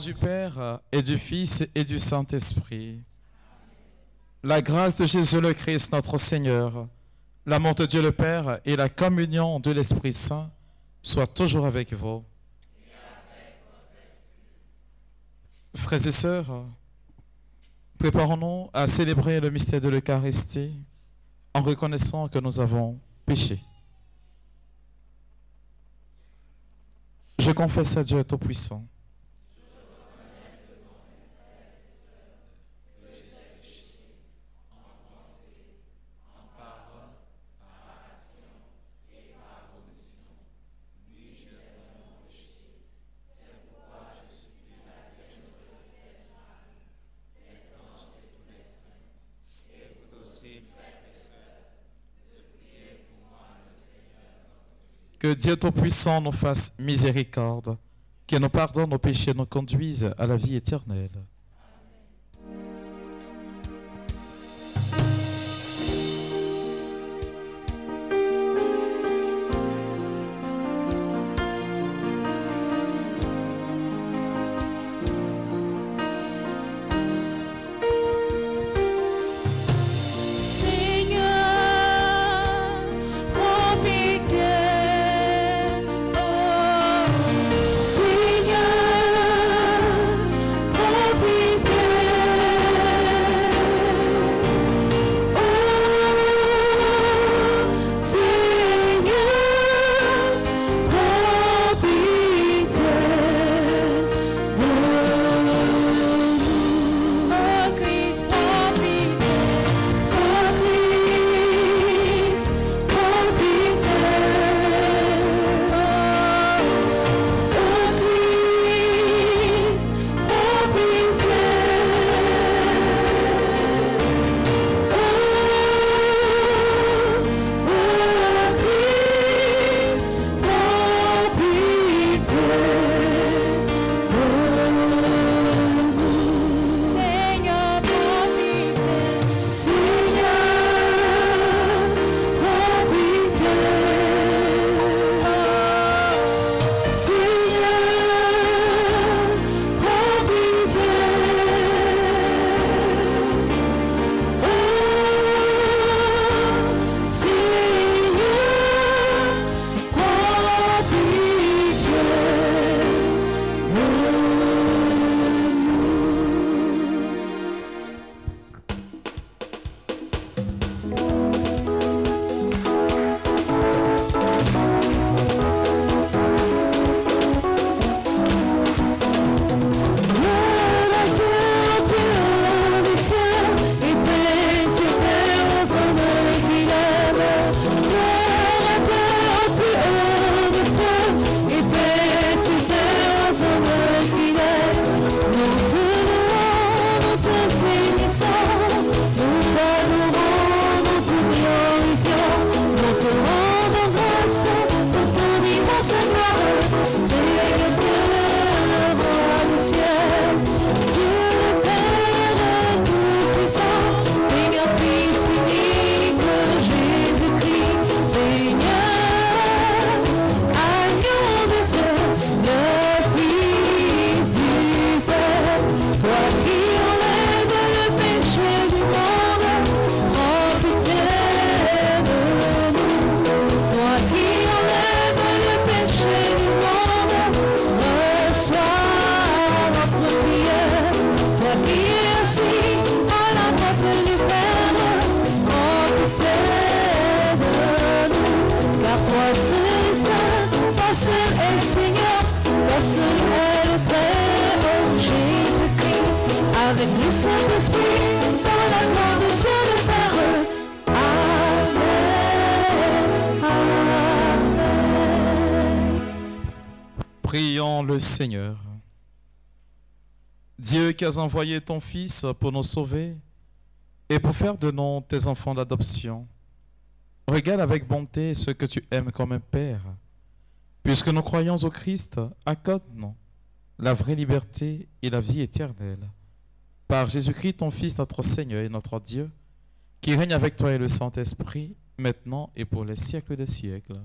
du Père et du Fils et du Saint-Esprit. La grâce de Jésus le Christ, notre Seigneur, l'amour de Dieu le Père et la communion de l'Esprit Saint soient toujours avec vous. Frères et sœurs, préparons-nous à célébrer le mystère de l'Eucharistie en reconnaissant que nous avons péché. Je confesse à Dieu Tout-Puissant. Que Dieu Tout-Puissant nous fasse miséricorde, qu'il nous pardonne nos péchés et nous conduise à la vie éternelle. As envoyé ton Fils pour nous sauver et pour faire de nous tes enfants d'adoption, regarde avec bonté ce que tu aimes comme un Père. Puisque nous croyons au Christ, accorde-nous la vraie liberté et la vie éternelle. Par Jésus-Christ, ton Fils, notre Seigneur et notre Dieu, qui règne avec toi et le Saint-Esprit, maintenant et pour les siècles des siècles.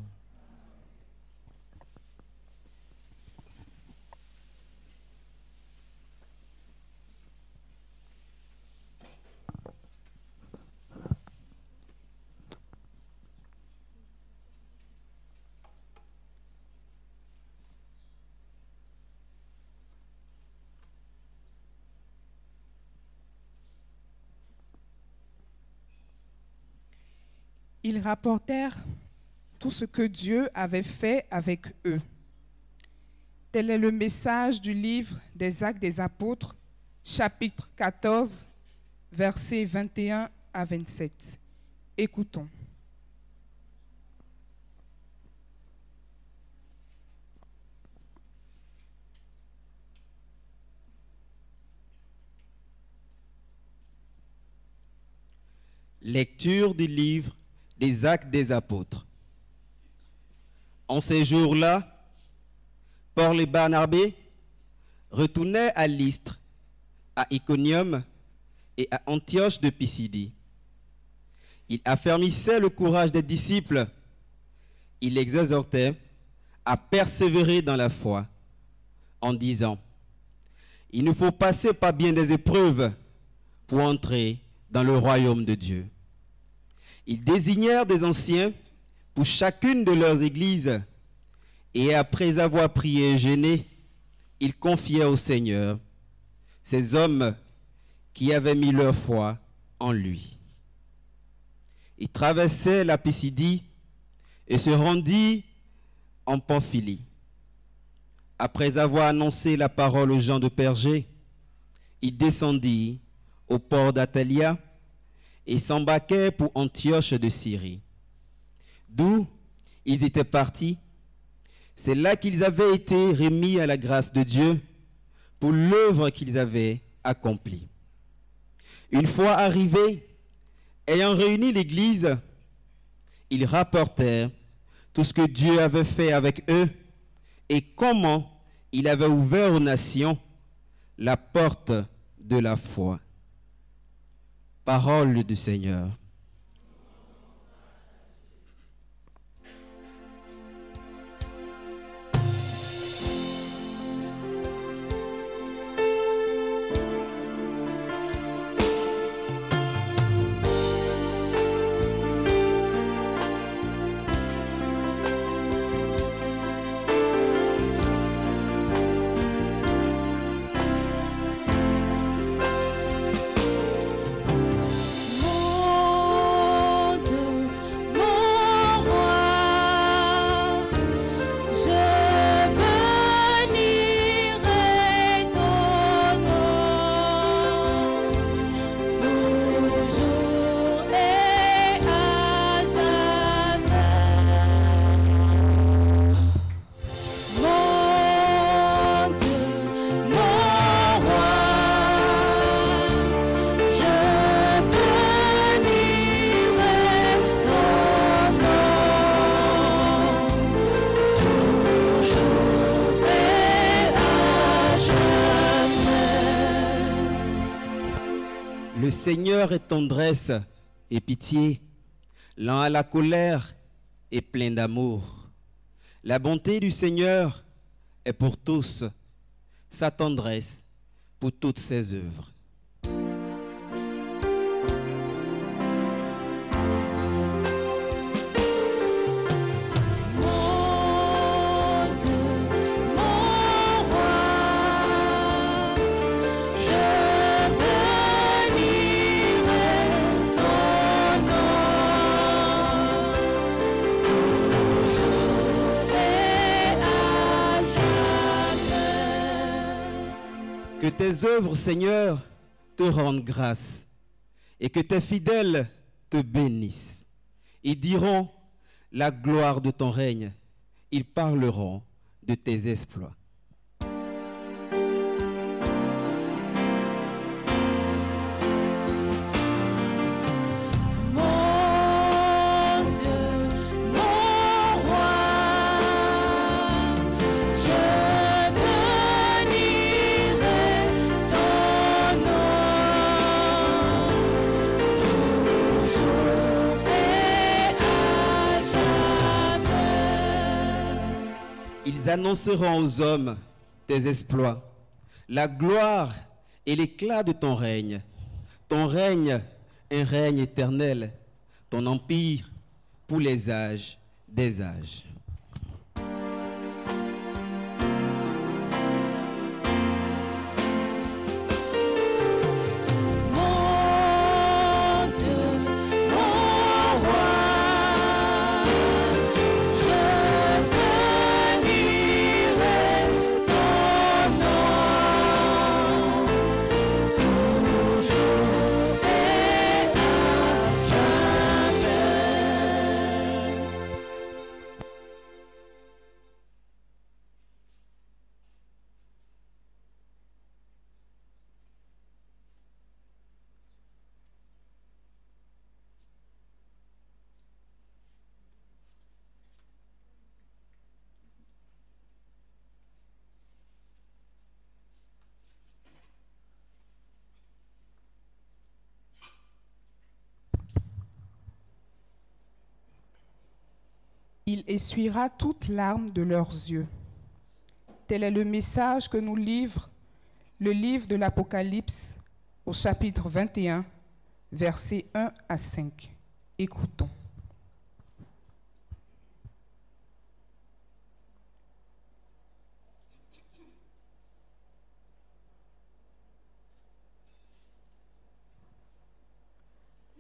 Ils rapportèrent tout ce que Dieu avait fait avec eux. Tel est le message du livre des Actes des Apôtres, chapitre 14, versets 21 à 27. Écoutons. Lecture du livre des Actes des Apôtres. En ces jours-là, Paul et Barnabé retournaient à Lystre, à Iconium et à Antioche de Pisidie. Ils affermissaient le courage des disciples. Ils les exhortaient à persévérer dans la foi en disant, il nous faut passer par bien des épreuves pour entrer dans le royaume de Dieu. Ils désignèrent des anciens pour chacune de leurs églises et après avoir prié et gêné, ils confiaient au Seigneur ces hommes qui avaient mis leur foi en lui. Ils traversaient la Pisidie et se rendit en Pamphylie. Après avoir annoncé la parole aux gens de Pergé, il descendit au port d'Atalia et s'embarquait pour Antioche de Syrie. D'où ils étaient partis. C'est là qu'ils avaient été remis à la grâce de Dieu pour l'œuvre qu'ils avaient accomplie. Une fois arrivés, ayant réuni l'Église, ils rapportèrent tout ce que Dieu avait fait avec eux et comment il avait ouvert aux nations la porte de la foi. Parole du Seigneur. Tendresse et pitié, lent à la colère et plein d'amour. La bonté du Seigneur est pour tous, sa tendresse pour toutes ses œuvres. Tes œuvres, Seigneur, te rendent grâce et que tes fidèles te bénissent. Ils diront la gloire de ton règne. Ils parleront de tes exploits. Annonceront aux hommes tes exploits, la gloire et l'éclat de ton règne. Ton règne, un règne éternel, ton empire pour les âges des âges. Essuiera toute larme de leurs yeux. Tel est le message que nous livre le livre de l'Apocalypse au chapitre 21, versets 1 à 5. Écoutons.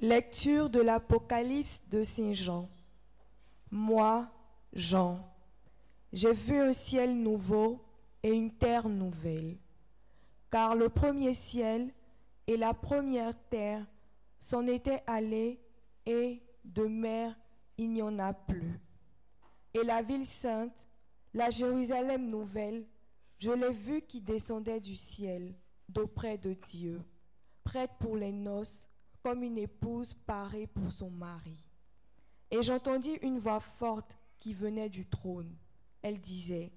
Lecture de l'Apocalypse de Saint Jean. Moi, Jean, j'ai vu un ciel nouveau et une terre nouvelle, car le premier ciel et la première terre s'en étaient allés et de mer il n'y en a plus. Et la ville sainte, la Jérusalem nouvelle, je l'ai vue qui descendait du ciel, d'auprès de Dieu, prête pour les noces, comme une épouse parée pour son mari. Et j'entendis une voix forte qui venait du trône. Elle disait,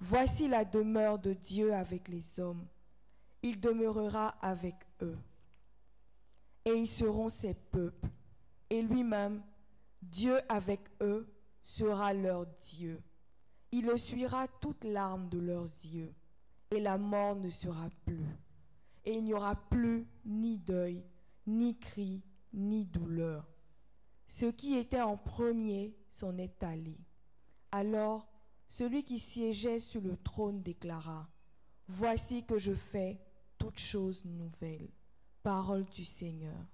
Voici la demeure de Dieu avec les hommes. Il demeurera avec eux. Et ils seront ses peuples. Et lui-même, Dieu avec eux, sera leur Dieu. Il essuiera toute larme de leurs yeux. Et la mort ne sera plus. Et il n'y aura plus ni deuil, ni cri, ni douleur. Ce qui était en premier s'en est allé. Alors celui qui siégeait sur le trône déclara, Voici que je fais toutes choses nouvelles. Parole du Seigneur.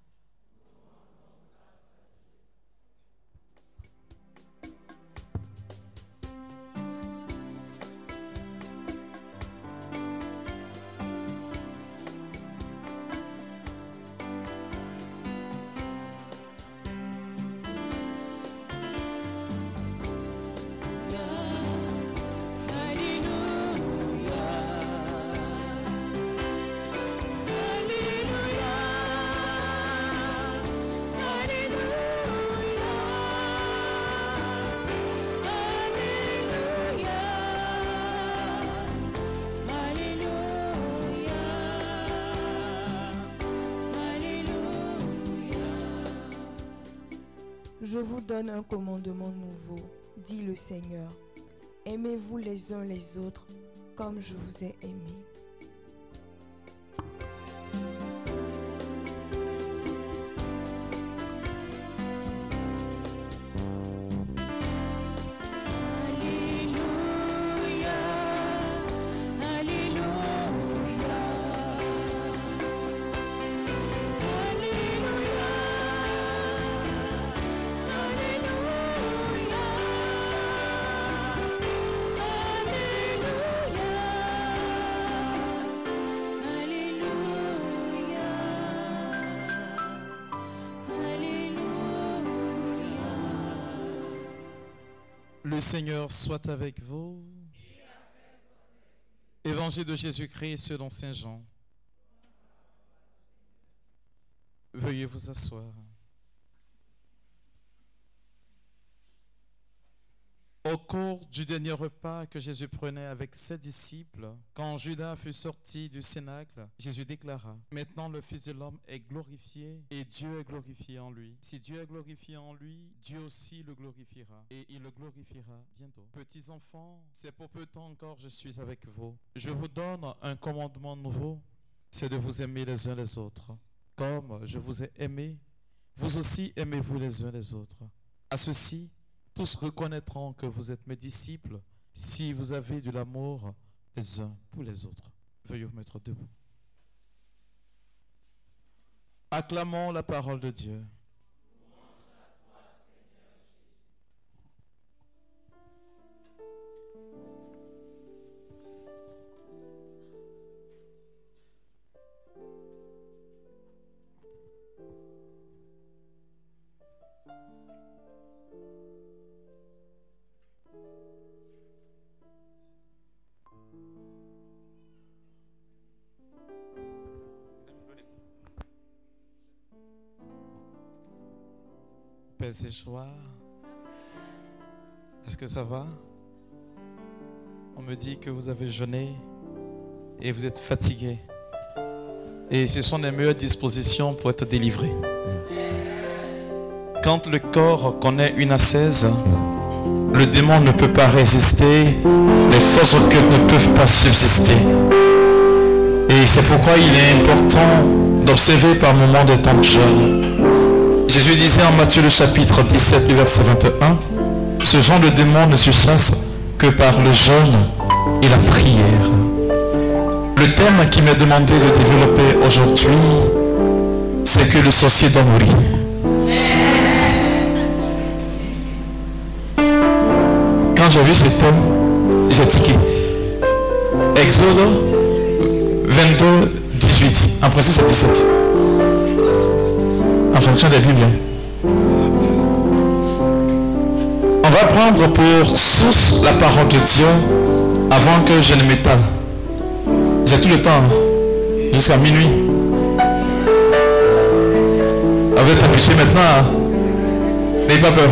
Un commandement nouveau, dit le Seigneur. Aimez-vous les uns les autres comme je vous ai aimé. Seigneur soit avec vous. Évangile de Jésus-Christ selon Saint Jean. Veuillez vous asseoir. Au cours du dernier repas que Jésus prenait avec ses disciples, quand Judas fut sorti du cénacle, Jésus déclara, Maintenant le Fils de l'homme est glorifié et Dieu est glorifié en lui. Si Dieu est glorifié en lui, Dieu aussi le glorifiera et il le glorifiera bientôt. Petits enfants, c'est pour peu de temps encore je suis avec vous. Je vous donne un commandement nouveau, c'est de vous aimer les uns les autres. Comme je vous ai aimé, vous aussi aimez-vous les uns les autres. À ceci, tous reconnaîtront que vous êtes mes disciples si vous avez de l'amour les uns pour les autres. Veuillez vous mettre debout. Acclamons la parole de Dieu. Père Séchoir, est-ce que ça va? On me dit que vous avez jeûné et vous êtes fatigué. Et ce sont les meilleures dispositions pour être délivré. Quand le corps connaît une ascèse, le démon ne peut pas résister, les forces occultes ne peuvent pas subsister. Et c'est pourquoi il est important d'observer par moments des temps de jeûne. Jésus disait en Matthieu le chapitre 17, le verset 21, ce genre de démon ne se chasse que par le jeûne et la prière. Le thème qui m'est demandé de développer aujourd'hui, c'est que le sorcier doit mourir. Quand j'ai vu ce thème, j'ai tiqué. Exode 22, 18. En principe, c'est 17. En fonction des Bibles. On va prendre pour source la parole de Dieu avant que je ne m'étale. J'ai tout le temps, jusqu'à minuit. On va t'habituer maintenant. hein. N'ayez pas peur.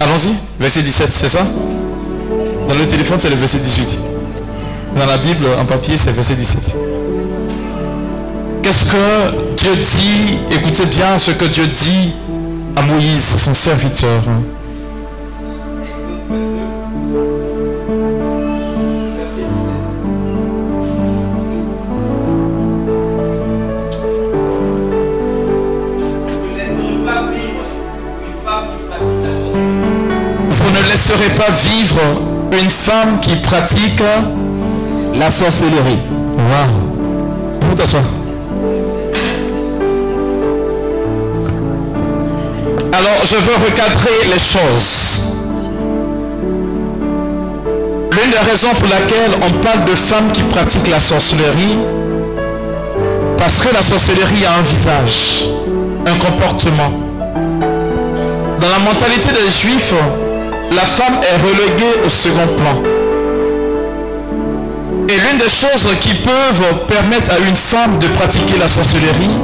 Allons-y, verset 17, c'est ça? Dans le téléphone, c'est le verset 18. Dans la Bible, en papier, c'est verset 17. Qu'est-ce que Dieu dit Écoutez bien ce que Dieu dit à Moïse, son serviteur. Vous ne laisserez pas vivre une femme qui pratique La sorcellerie. Waouh. Vous je veux recadrer les choses. L'une des raisons pour laquelle on parle de femmes qui pratiquent la sorcellerie, parce que la sorcellerie a un visage, un comportement. Dans la mentalité des juifs, la femme est reléguée au second plan. Et l'une des choses qui peuvent permettre à une femme de pratiquer la sorcellerie,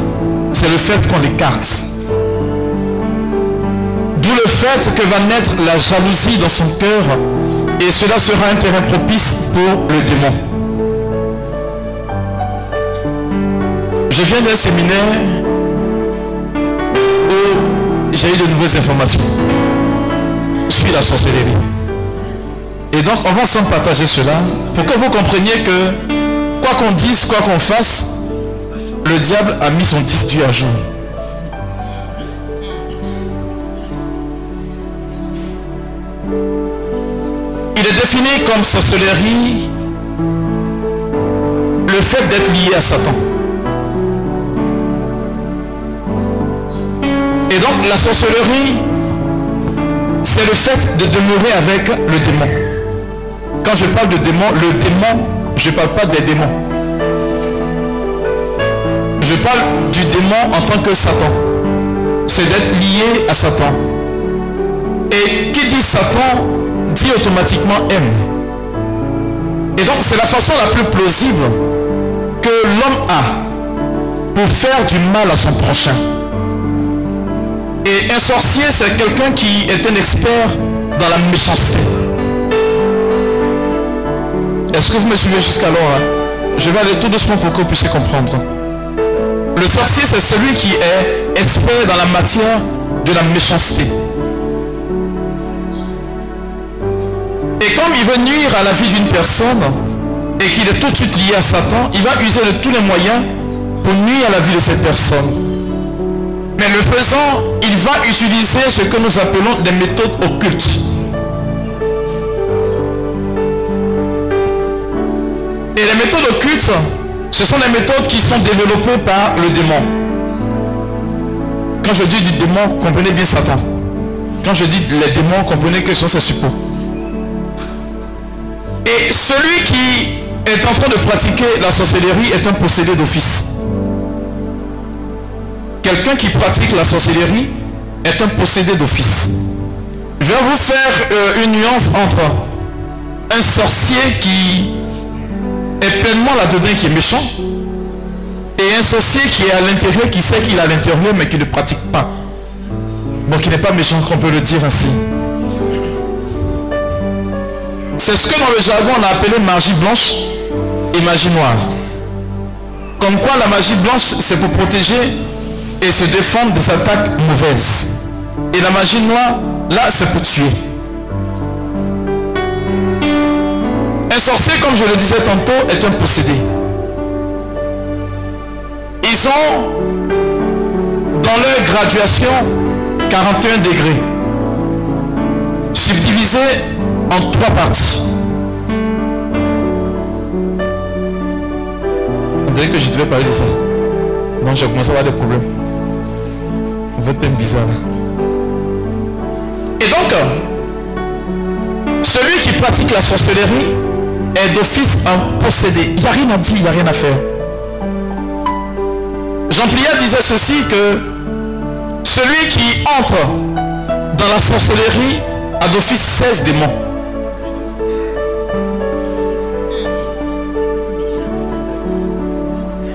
c'est le fait qu'on l'écarte. Fait que va naître la jalousie dans son cœur et cela sera un terrain propice pour le démon. Je viens d'un séminaire où j'ai eu de nouvelles informations sur la sorcellerie. Et donc, on va ensemble partager cela pour que vous compreniez que, quoi qu'on dise, quoi qu'on fasse, le diable a mis son tissu à jour. Comme sorcellerie le fait d'être lié à Satan. Et donc, la sorcellerie, c'est le fait de demeurer avec le démon. Quand je parle de démon, le démon, je ne parle pas des démons. Je parle du démon en tant que Satan. C'est d'être lié à Satan. Et qui dit Satan automatiquement aime. Et donc c'est la façon la plus plausible que l'homme a pour faire du mal à son prochain. Et un sorcier, c'est quelqu'un qui est un expert dans la méchanceté. Est-ce que vous me suivez jusqu'alors hein? Je vais aller tout doucement pour que vous puissiez comprendre. Le sorcier, c'est celui qui est expert dans la matière de la méchanceté. Il veut nuire à la vie d'une personne et qu'il est tout de suite lié à Satan, il va user de tous les moyens pour nuire à la vie de cette personne. Mais le faisant, il va utiliser ce que nous appelons des méthodes occultes. Et les méthodes occultes, ce sont des méthodes qui sont développées par le démon. Quand je dis du démon, comprenez bien Satan. Quand je dis les démons, comprenez que ce sont ses suppôts. Et celui qui est en train de pratiquer la sorcellerie est un possédé d'office. Quelqu'un qui pratique la sorcellerie est un possédé d'office. Je vais vous faire euh, une nuance entre un sorcier qui est pleinement là-dedans, qui est méchant, et un sorcier qui est à l'intérieur, qui sait qu'il est à l'intérieur, mais qui ne pratique pas. Bon, qui n'est pas méchant, qu'on peut le dire ainsi. C'est ce que dans le jargon on a appelé magie blanche et magie noire. Comme quoi la magie blanche, c'est pour protéger et se défendre des attaques mauvaises. Et la magie noire, là, c'est pour tuer. Un sorcier, comme je le disais tantôt, est un possédé. Ils ont, dans leur graduation, 41 degrés, subdivisés en trois parties. On dirait que je devais parler de ça. Non, j'ai commencé à avoir des problèmes. Votre thème bizarre. Et donc, celui qui pratique la sorcellerie est d'office un possédé. Il n'y a rien à dire, il n'y a rien à faire. Jean Pliat disait ceci que celui qui entre dans la sorcellerie a d'office 16 démons.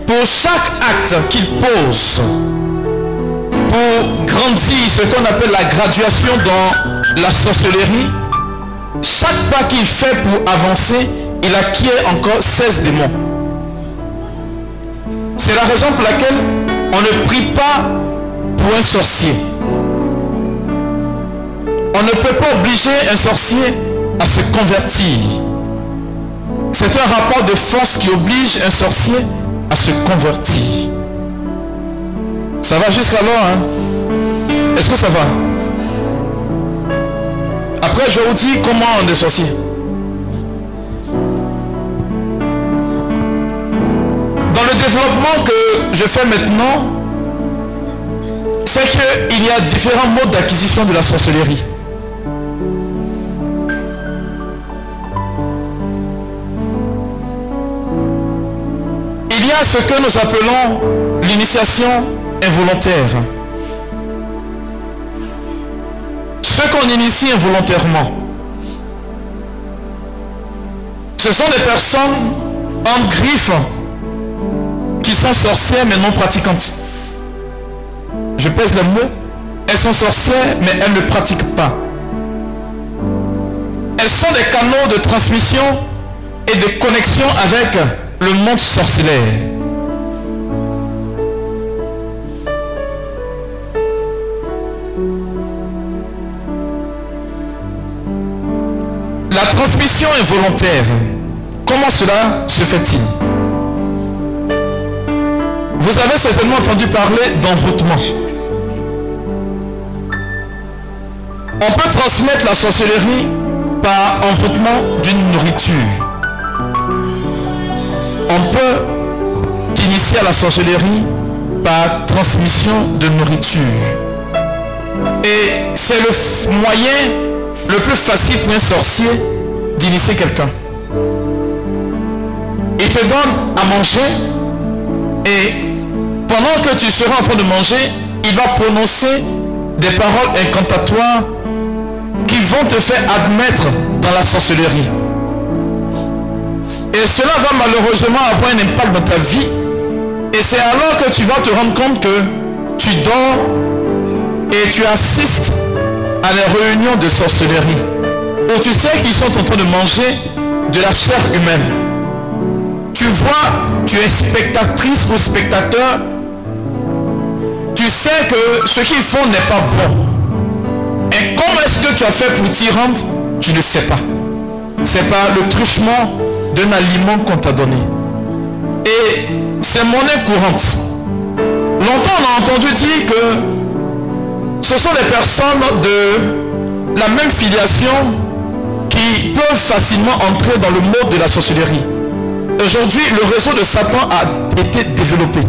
Pour chaque acte qu'il pose, pour grandir ce qu'on appelle la graduation dans la sorcellerie, chaque pas qu'il fait pour avancer, il acquiert encore 16 démons. C'est la raison pour laquelle on ne prie pas pour un sorcier. On ne peut pas obliger un sorcier à se convertir. C'est un rapport de force qui oblige un sorcier à se convertir. Ça va jusqu'alors, hein? Est-ce que ça va? Après, je vous dis comment on est sorcier. Dans le développement que je fais maintenant, c'est qu'il y a différents modes d'acquisition de la sorcellerie. Ce que nous appelons l'initiation involontaire. Ce qu'on initie involontairement. Ce sont des personnes en griffe qui sont sorcières mais non pratiquantes. Je pèse le mot. Elles sont sorcières mais elles ne pratiquent pas. Elles sont des canaux de transmission et de connexion avec le monde sorcellaire. La transmission involontaire, comment cela se fait-il? Vous avez certainement entendu parler d'envoûtement. On peut transmettre la sorcellerie par envoûtement d'une nourriture. On peut initier à la sorcellerie par transmission de nourriture. Et c'est le moyen le plus facile pour un sorcier d'initier quelqu'un. Il te donne à manger et pendant que tu seras en train de manger, il va prononcer des paroles incantatoires qui vont te faire admettre dans la sorcellerie. Et cela va malheureusement avoir un impact dans ta vie. Et c'est alors que tu vas te rendre compte que tu dors et tu assistes à les réunions de sorcellerie. Où tu sais qu'ils sont en train de manger de la chair humaine. Tu vois, tu es spectatrice ou spectateur. Tu sais que ce qu'ils font n'est pas bon. Et comment est-ce que tu as fait pour t'y rendre? Tu ne sais pas. C'est par le truchement aliment qu'on t'a donné. Et c'est monnaie courante. Longtemps on a entendu dire que ce sont des personnes de la même filiation qui peuvent facilement entrer dans le mode de la sorcellerie. Aujourd'hui, le réseau de Satan a été développé.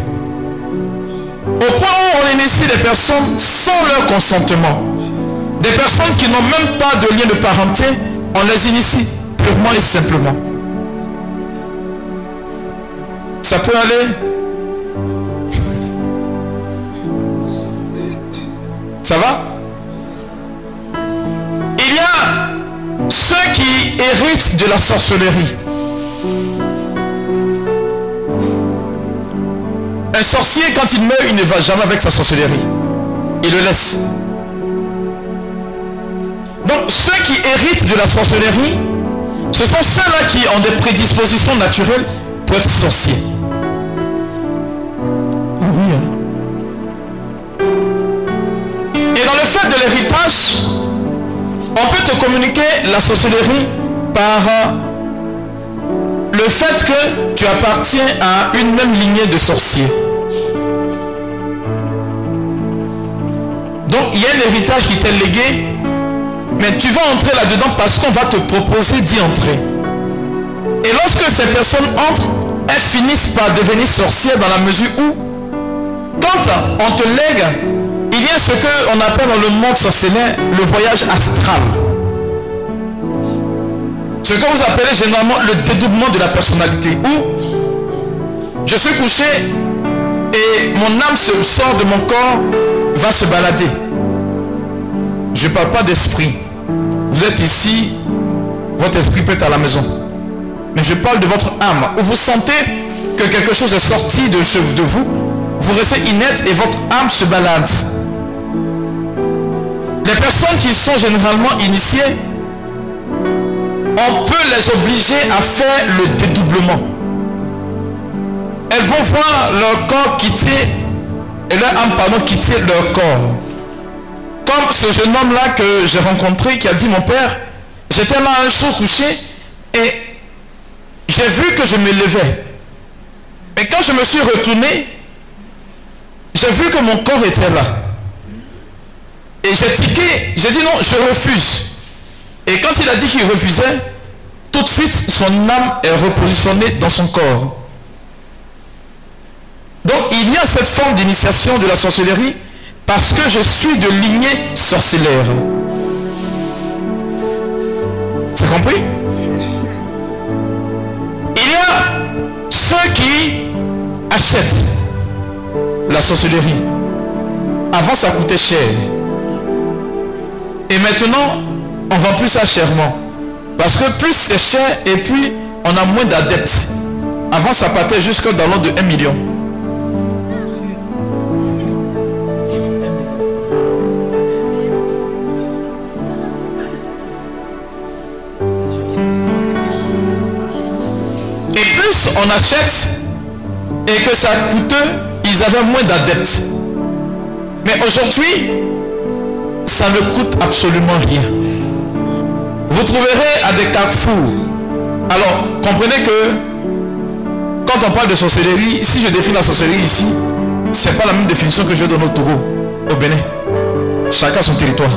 Au point où on initie des personnes sans leur consentement. Des personnes qui n'ont même pas de lien de parenté, on les initie purement et simplement. Ça peut aller Ça va? Il y a ceux qui héritent de la sorcellerie. Un sorcier, quand il meurt, il ne va jamais avec sa sorcellerie. Il le laisse. Donc ceux qui héritent de la sorcellerie, ce sont ceux-là qui ont des prédispositions naturelles pour être sorciers. Ah oui, hein. Et dans le fait de les te communiquer la sorcellerie par euh, le fait que tu appartiens à une même lignée de sorciers. Donc il y a un héritage qui t'est légué, mais tu vas entrer là-dedans parce qu'on va te proposer d'y entrer. Et lorsque ces personnes entrent, elles finissent par devenir sorcières dans la mesure où, quand on te lègue, il y a ce qu'on appelle dans le monde sorcellaire le voyage astral. Ce que vous appelez généralement le dédoublement de la personnalité. Où je suis couché et mon âme se sort de mon corps, va se balader. Je parle pas d'esprit. Vous êtes ici, votre esprit peut être à la maison. Mais je parle de votre âme, où vous sentez que quelque chose est sorti de, de vous, vous restez inerte et votre âme se balade. Les personnes qui sont généralement initiées, on peut les obliger à faire le dédoublement. Elles vont voir leur corps quitter, et leur âme, pardon, quitter leur corps. Comme ce jeune homme-là que j'ai rencontré qui a dit, mon père, j'étais là un jour couché et j'ai vu que je me levais. Mais quand je me suis retourné, j'ai vu que mon corps était là. Et j'ai tiqué, j'ai dit non, je refuse. Et quand il a dit qu'il refusait, tout de suite, son âme est repositionnée dans son corps. Donc il y a cette forme d'initiation de la sorcellerie parce que je suis de lignée sorcellaire. C'est compris? Ceux qui achètent la sorcellerie. Avant ça coûtait cher. Et maintenant, on vend plus ça chèrement. Parce que plus c'est cher et puis on a moins d'adeptes. Avant ça partait jusque dans l'ordre de 1 million. Achète et que ça coûte, ils avaient moins d'adeptes. Mais aujourd'hui, ça ne coûte absolument rien. Vous trouverez à des carrefours. Alors, comprenez que quand on parle de sorcellerie, si je définis la sorcellerie ici, c'est pas la même définition que je donne au Togo, au Bénin. Chacun son territoire.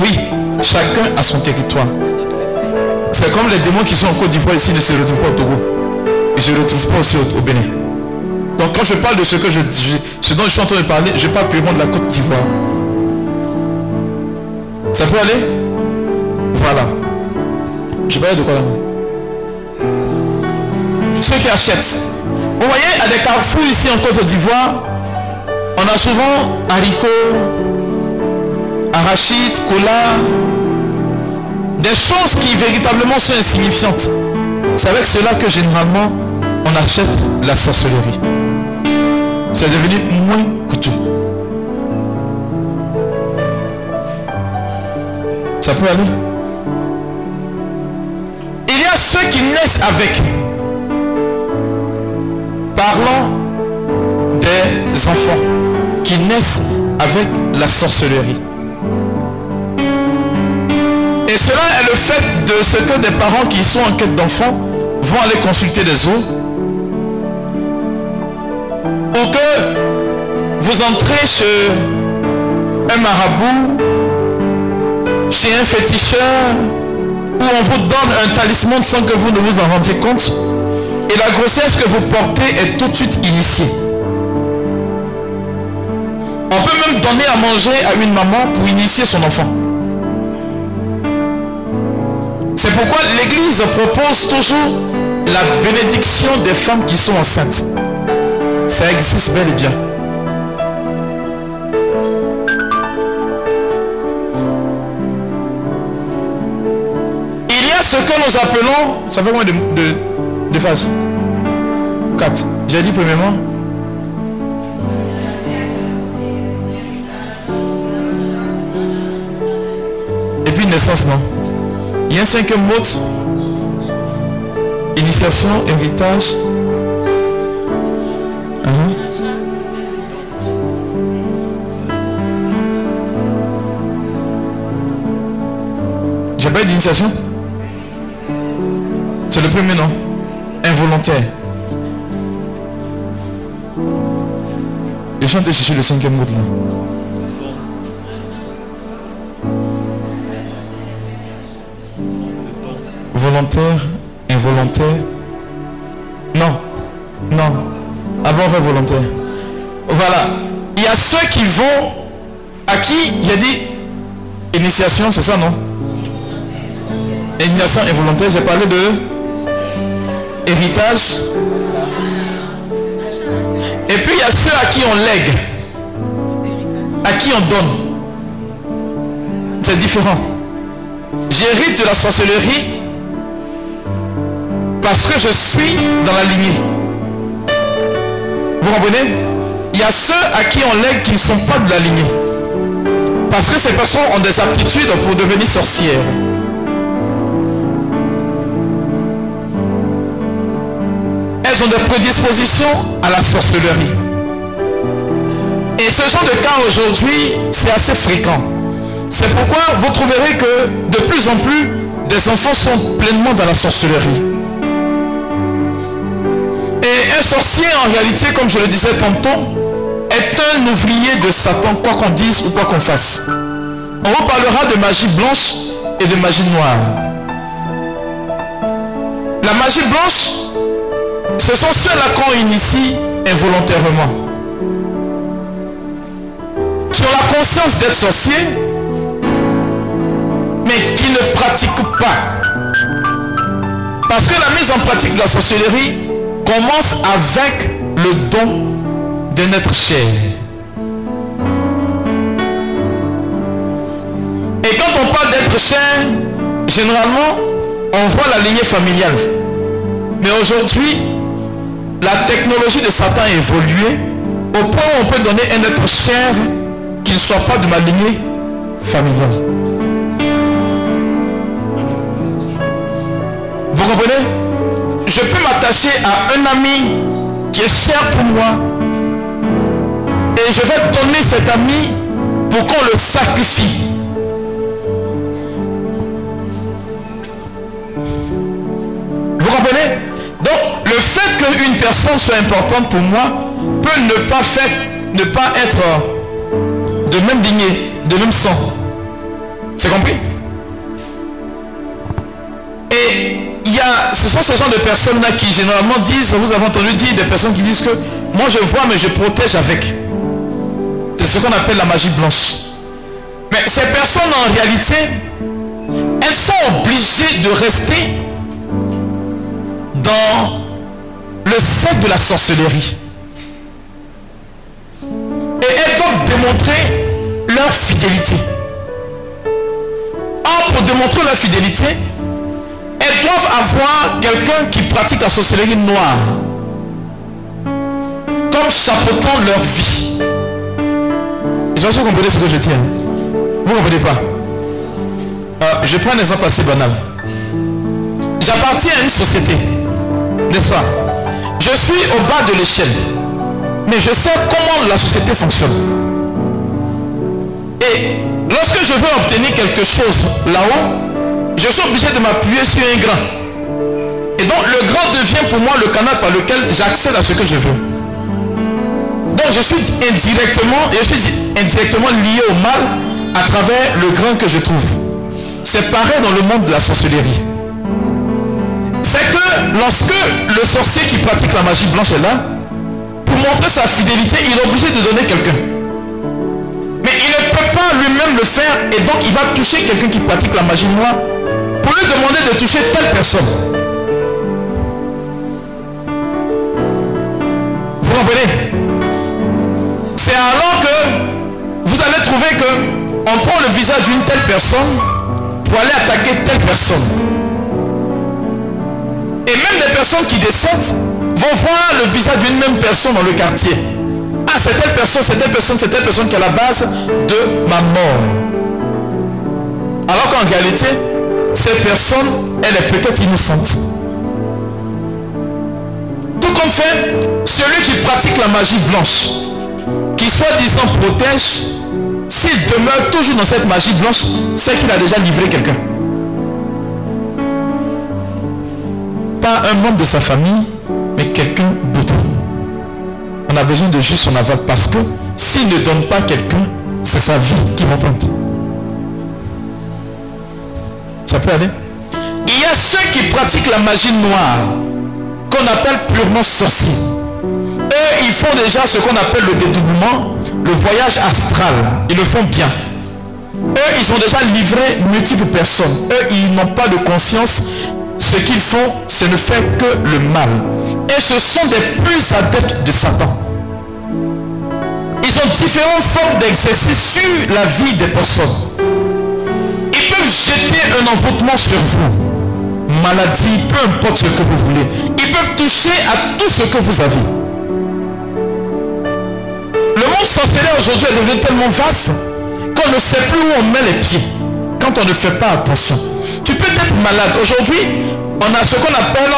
Oui, chacun a son territoire. C'est comme les démons qui sont en Côte d'Ivoire ici ne se retrouvent pas au Togo. Ils ne se retrouvent pas aussi au, Bénin. Donc quand je parle de ce, que je, ce dont je suis en train de parler, je parle purement de la Côte d'Ivoire. Ça peut aller? Voilà. Je parle de quoi là Ceux qui achètent. Vous voyez, à des carrefours ici en Côte d'Ivoire, on a souvent haricots, arachides, cola, des choses qui véritablement sont insignifiantes. C'est avec cela que généralement on achète la sorcellerie. C'est devenu moins coûteux. Ça peut aller. Il y a ceux qui naissent avec. Parlons des enfants qui naissent avec la sorcellerie. Et cela est le fait de ce que des parents qui sont en quête d'enfants vont aller consulter des eaux. Ou que vous entrez chez un marabout, chez un féticheur, où on vous donne un talisman sans que vous ne vous en rendiez compte. Et la grossesse que vous portez est tout de suite initiée. On peut même donner à manger à une maman pour initier son enfant. C'est pourquoi l'Église propose toujours la bénédiction des femmes qui sont enceintes. Ça existe bel et bien. Il y a ce que nous appelons, ça fait combien de, de, de phases 4. J'ai dit premièrement. Et puis naissance, non? Il y a un cinquième mot. Initiation, héritage. Hein? pas eu d'initiation C'est le premier nom. Involontaire. Je chante chercher le cinquième mot là. Volontaire, involontaire? Non, non. Avant, fait volontaire. Voilà. Il y a ceux qui vont, à qui il a dit initiation, c'est ça, non? Initiation involontaire, j'ai parlé de héritage. Et puis il y a ceux à qui on lègue, à qui on donne. C'est différent. J'hérite de la sorcellerie parce que je suis dans la lignée. Vous comprenez? Il y a ceux à qui on lègue qui ne sont pas de la lignée. Parce que ces personnes ont des aptitudes pour devenir sorcières. Elles ont des prédispositions à la sorcellerie. Et ce genre de cas aujourd'hui, c'est assez fréquent. C'est pourquoi vous trouverez que de plus en plus, des enfants sont pleinement dans la sorcellerie. Un sorcier, en réalité, comme je le disais tantôt, est un ouvrier de Satan, quoi qu'on dise ou quoi qu'on fasse. On vous parlera de magie blanche et de magie noire. La magie blanche, ce sont ceux-là qu'on initie involontairement. Qui ont la conscience d'être sorciers, mais qui ne pratiquent pas. Parce que la mise en pratique de la sorcellerie commence avec le don de notre chair. Et quand on parle d'être chair, généralement, on voit la lignée familiale. Mais aujourd'hui, la technologie de Satan a évolué au point où on peut donner un être chair qui ne soit pas de ma lignée familiale. Vous comprenez? Je peux m'attacher à un ami qui est cher pour moi et je vais donner cet ami pour qu'on le sacrifie. Vous comprenez? Donc, le fait qu'une personne soit importante pour moi peut ne pas, ne pas être de même lignée, de même sang. C'est compris? Et ce sont ces gens de personnes-là qui généralement disent, vous avez entendu dire des personnes qui disent que moi je vois mais je protège avec. C'est ce qu'on appelle la magie blanche. Mais ces personnes en réalité, elles sont obligées de rester dans le cercle de la sorcellerie. Et elles doivent démontrer leur fidélité. Or, pour démontrer leur fidélité, avoir quelqu'un qui pratique la sorcellerie noire comme chapeautant leur vie. Je sais pas si vous comprenez ce que je dis. hein? Vous ne comprenez pas? Euh, Je prends un exemple assez banal. J'appartiens à une société, n'est-ce pas? Je suis au bas de l'échelle, mais je sais comment la société fonctionne. Et lorsque je veux obtenir quelque chose là-haut, je suis obligé de m'appuyer sur un grand. Et donc le grand devient pour moi le canal par lequel j'accède à ce que je veux. Donc je suis indirectement, je suis indirectement lié au mal à travers le grand que je trouve. C'est pareil dans le monde de la sorcellerie. C'est que lorsque le sorcier qui pratique la magie blanche est là, pour montrer sa fidélité, il est obligé de donner quelqu'un. Mais il ne peut pas lui-même le faire et donc il va toucher quelqu'un qui pratique la magie noire pour lui demander de toucher telle personne. Vous comprenez? C'est alors que vous allez trouver que on prend le visage d'une telle personne pour aller attaquer telle personne. Et même des personnes qui décèdent vont voir le visage d'une même personne dans le quartier. Ah, c'est telle personne, c'est telle personne, c'est telle personne qui est à la base de ma mort. Alors qu'en réalité, cette personne, elle est peut-être innocente. Tout compte fait, celui qui pratique la magie blanche, qui soi-disant protège, s'il demeure toujours dans cette magie blanche, c'est qu'il a déjà livré quelqu'un. Pas un membre de sa famille, mais quelqu'un d'autre. On a besoin de juste son aval parce que s'il ne donne pas quelqu'un, c'est sa vie qui va prendre. Il y a ceux qui pratiquent la magie noire, qu'on appelle purement sorcier. Eux, ils font déjà ce qu'on appelle le dédoublement, le voyage astral. Ils le font bien. Eux, ils ont déjà livré multiples personnes. Eux, ils n'ont pas de conscience. Ce qu'ils font, c'est ne faire que le mal. Et ce sont des plus adeptes de Satan. Ils ont différentes formes d'exercice sur la vie des personnes. Jeter un envoûtement sur vous. Maladie, peu importe ce que vous voulez. Ils peuvent toucher à tout ce que vous avez. Le monde sorcellaire aujourd'hui est devenu tellement vaste qu'on ne sait plus où on met les pieds quand on ne fait pas attention. Tu peux être malade. Aujourd'hui, on a ce qu'on appelle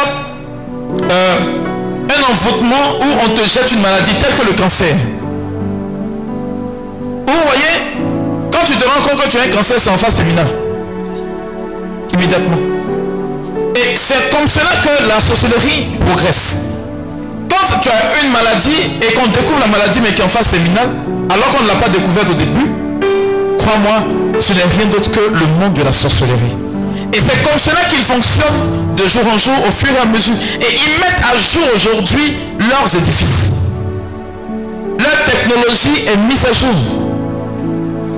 euh, un envoûtement où on te jette une maladie telle que le cancer. Vous voyez, quand tu te rends compte que tu as un cancer, c'est en phase terminale. Immédiatement. Et c'est comme cela que la sorcellerie progresse. Quand tu as une maladie et qu'on découvre la maladie mais qui est en phase terminale, alors qu'on ne l'a pas découverte au début, crois-moi, ce n'est rien d'autre que le monde de la sorcellerie. Et c'est comme cela qu'ils fonctionnent de jour en jour au fur et à mesure. Et ils mettent à jour aujourd'hui leurs édifices. Leur technologie est mise à jour.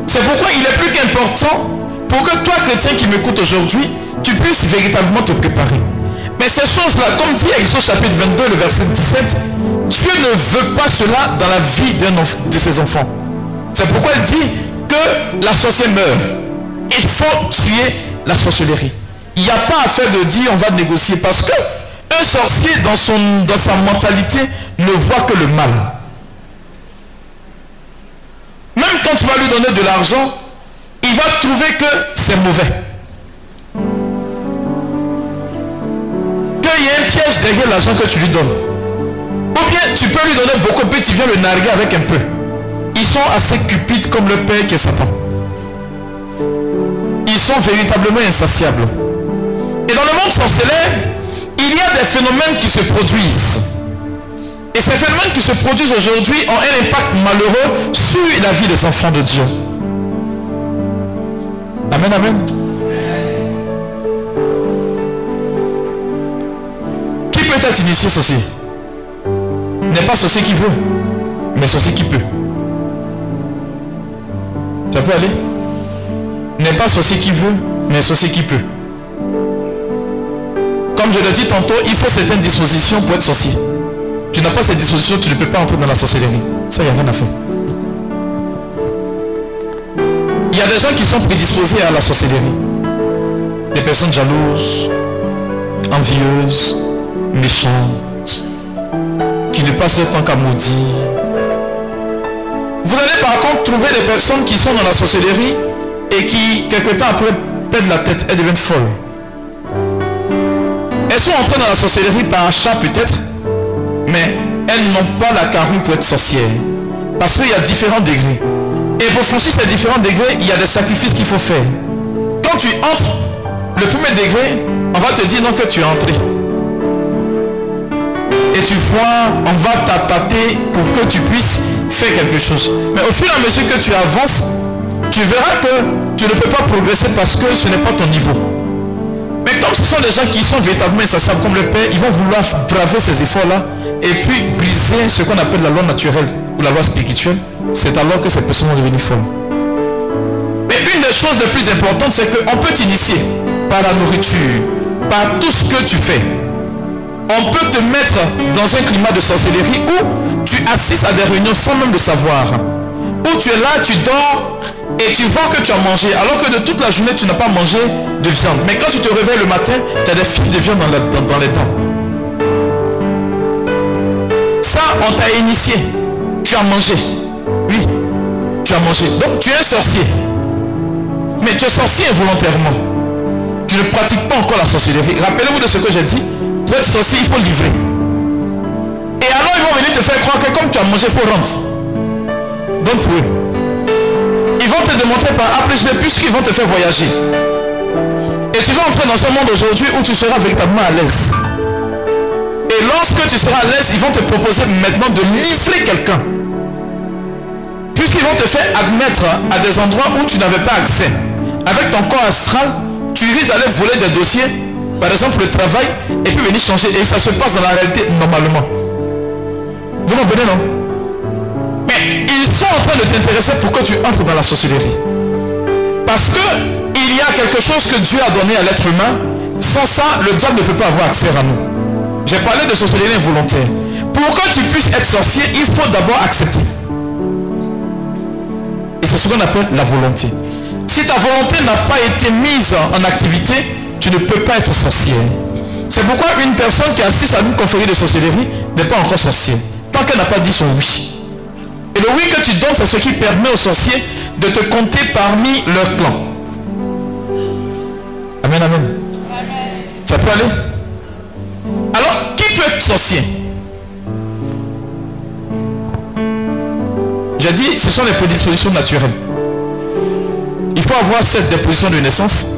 C'est pourquoi il est plus qu'important pour que toi, chrétien qui m'écoute aujourd'hui, tu puisses véritablement te préparer. Mais ces choses-là, comme dit Exode chapitre 22, le verset 17, Dieu ne veut pas cela dans la vie de ses enfants. C'est pourquoi il dit que la sorcière meurt. Il faut tuer la sorcellerie. Il n'y a pas à faire de dire on va négocier parce que un sorcier dans, son, dans sa mentalité ne voit que le mal. Même quand tu vas lui donner de l'argent, il va trouver que c'est mauvais. Qu'il y a un piège derrière l'argent que tu lui donnes. Ou bien tu peux lui donner beaucoup, puis tu viens le narguer avec un peu. Ils sont assez cupides comme le père qui est Satan. Ils sont véritablement insatiables. Et dans le monde sorcellaire, il y a des phénomènes qui se produisent. Et ces phénomènes qui se produisent aujourd'hui ont un impact malheureux sur la vie des enfants de Dieu. Amen, amen. Qui peut être initié ceci? N'est pas ceci qui veut, mais ceci qui peut. Ça peut aller? N'est pas ceci qui veut, mais ceci qui peut. Comme je l'ai dit tantôt, il faut certaines dispositions pour être sorcier. Tu n'as pas ces dispositions, tu ne peux pas entrer dans la sorcellerie. Ça, il n'y a rien à faire. Il y a des gens qui sont prédisposés à la sorcellerie. Des personnes jalouses, envieuses, méchantes, qui ne passent leur temps qu'à maudire. Vous allez par contre trouver des personnes qui sont dans la sorcellerie et qui, quelque temps après, perdent la tête, elles deviennent folles. Elles sont entrées dans la sorcellerie par achat peut-être, mais elles n'ont pas la carrure pour être sorcières. Parce qu'il y a différents degrés. Et pour franchir ces différents degrés, il y a des sacrifices qu'il faut faire. Quand tu entres, le premier degré, on va te dire non que tu es entré. Et tu vois, on va t'appâter pour que tu puisses faire quelque chose. Mais au fur et à mesure que tu avances, tu verras que tu ne peux pas progresser parce que ce n'est pas ton niveau. Mais comme ce sont des gens qui sont véritablement insatiables comme le Père, ils vont vouloir braver ces efforts-là et puis briser ce qu'on appelle la loi naturelle ou la loi spirituelle. C'est alors que ces personnes vont devenir folles. Mais une des choses les plus importantes, c'est qu'on peut t'initier par la nourriture, par tout ce que tu fais. On peut te mettre dans un climat de sorcellerie où tu assistes à des réunions sans même le savoir. Où tu es là, tu dors et tu vois que tu as mangé alors que de toute la journée tu n'as pas mangé de viande. Mais quand tu te réveilles le matin, tu as des fils de viande dans, les dents. Ça, on t'a initié. Tu as mangé. Tu mangé. Donc tu es sorcier. Mais tu es sorcier involontairement. Tu ne pratiques pas encore la sorcellerie. Rappelez-vous de ce que j'ai dit. Pour être sorcier, il faut livrer. Et alors ils vont venir te faire croire que comme tu as mangé, il faut rentrer. Donc pour eux. Ils vont te démontrer par A plus B puisqu'ils vont te faire voyager. Et tu vas entrer dans ce monde aujourd'hui où tu seras véritablement à l'aise. Et lorsque tu seras à l'aise, ils vont te proposer maintenant de livrer quelqu'un. Puisqu'ils vont te faire admettre à des endroits où tu n'avais pas accès. Avec ton corps astral, tu risques d'aller voler des dossiers, par exemple le travail, et puis venir changer. Et ça se passe dans la réalité normalement. Vous comprenez, non? Mais ils sont en train de t'intéresser pour que tu entres dans la sorcellerie. Parce que il y a quelque chose que Dieu a donné à l'être humain. Sans ça, le diable ne peut pas avoir accès à nous. J'ai parlé de sorcellerie involontaire. Pour que tu puisses être sorcier, il faut d'abord accepter. Et c'est ce qu'on appelle la volonté. Si ta volonté n'a pas été mise en activité, tu ne peux pas être sorcier. C'est pourquoi une personne qui assiste à une conférence de sorcellerie n'est pas encore sorcier. Tant qu'elle n'a pas dit son oui. Et le oui que tu donnes, c'est ce qui permet aux sorciers de te compter parmi leur clan. Amen, amen. Ça peut aller? Alors, qui peut être sorcier? J'ai dit, ce sont les prédispositions naturelles. Il faut avoir cette déposition de naissance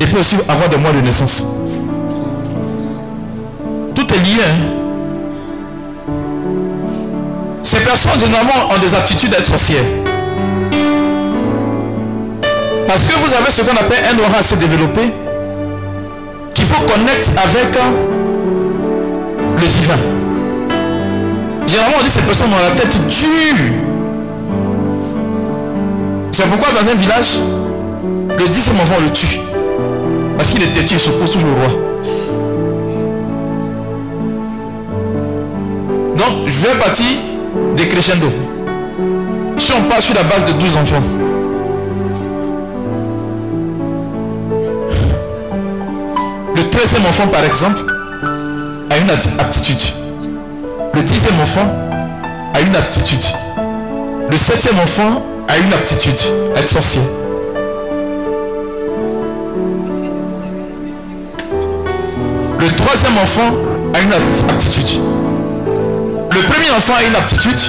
et puis aussi avoir des mois de naissance. Tout est lié. hein. Ces personnes généralement ont des aptitudes à être sorcières. Parce que vous avez ce qu'on appelle un aura assez développé qu'il faut connecter avec le divin. Généralement, on dit ces personnes ont la tête dure. C'est pourquoi dans un village, le dixième enfant le tue. Parce qu'il est têtu, il s'oppose toujours au roi. Donc, je vais partir des crescendo. Si on part sur la base de 12 enfants, le 13e enfant, par exemple, a une aptitude. Le dixième enfant a une aptitude. Le septième enfant a une aptitude être sorcier. Le troisième enfant a une apt- aptitude. Le premier enfant a une aptitude.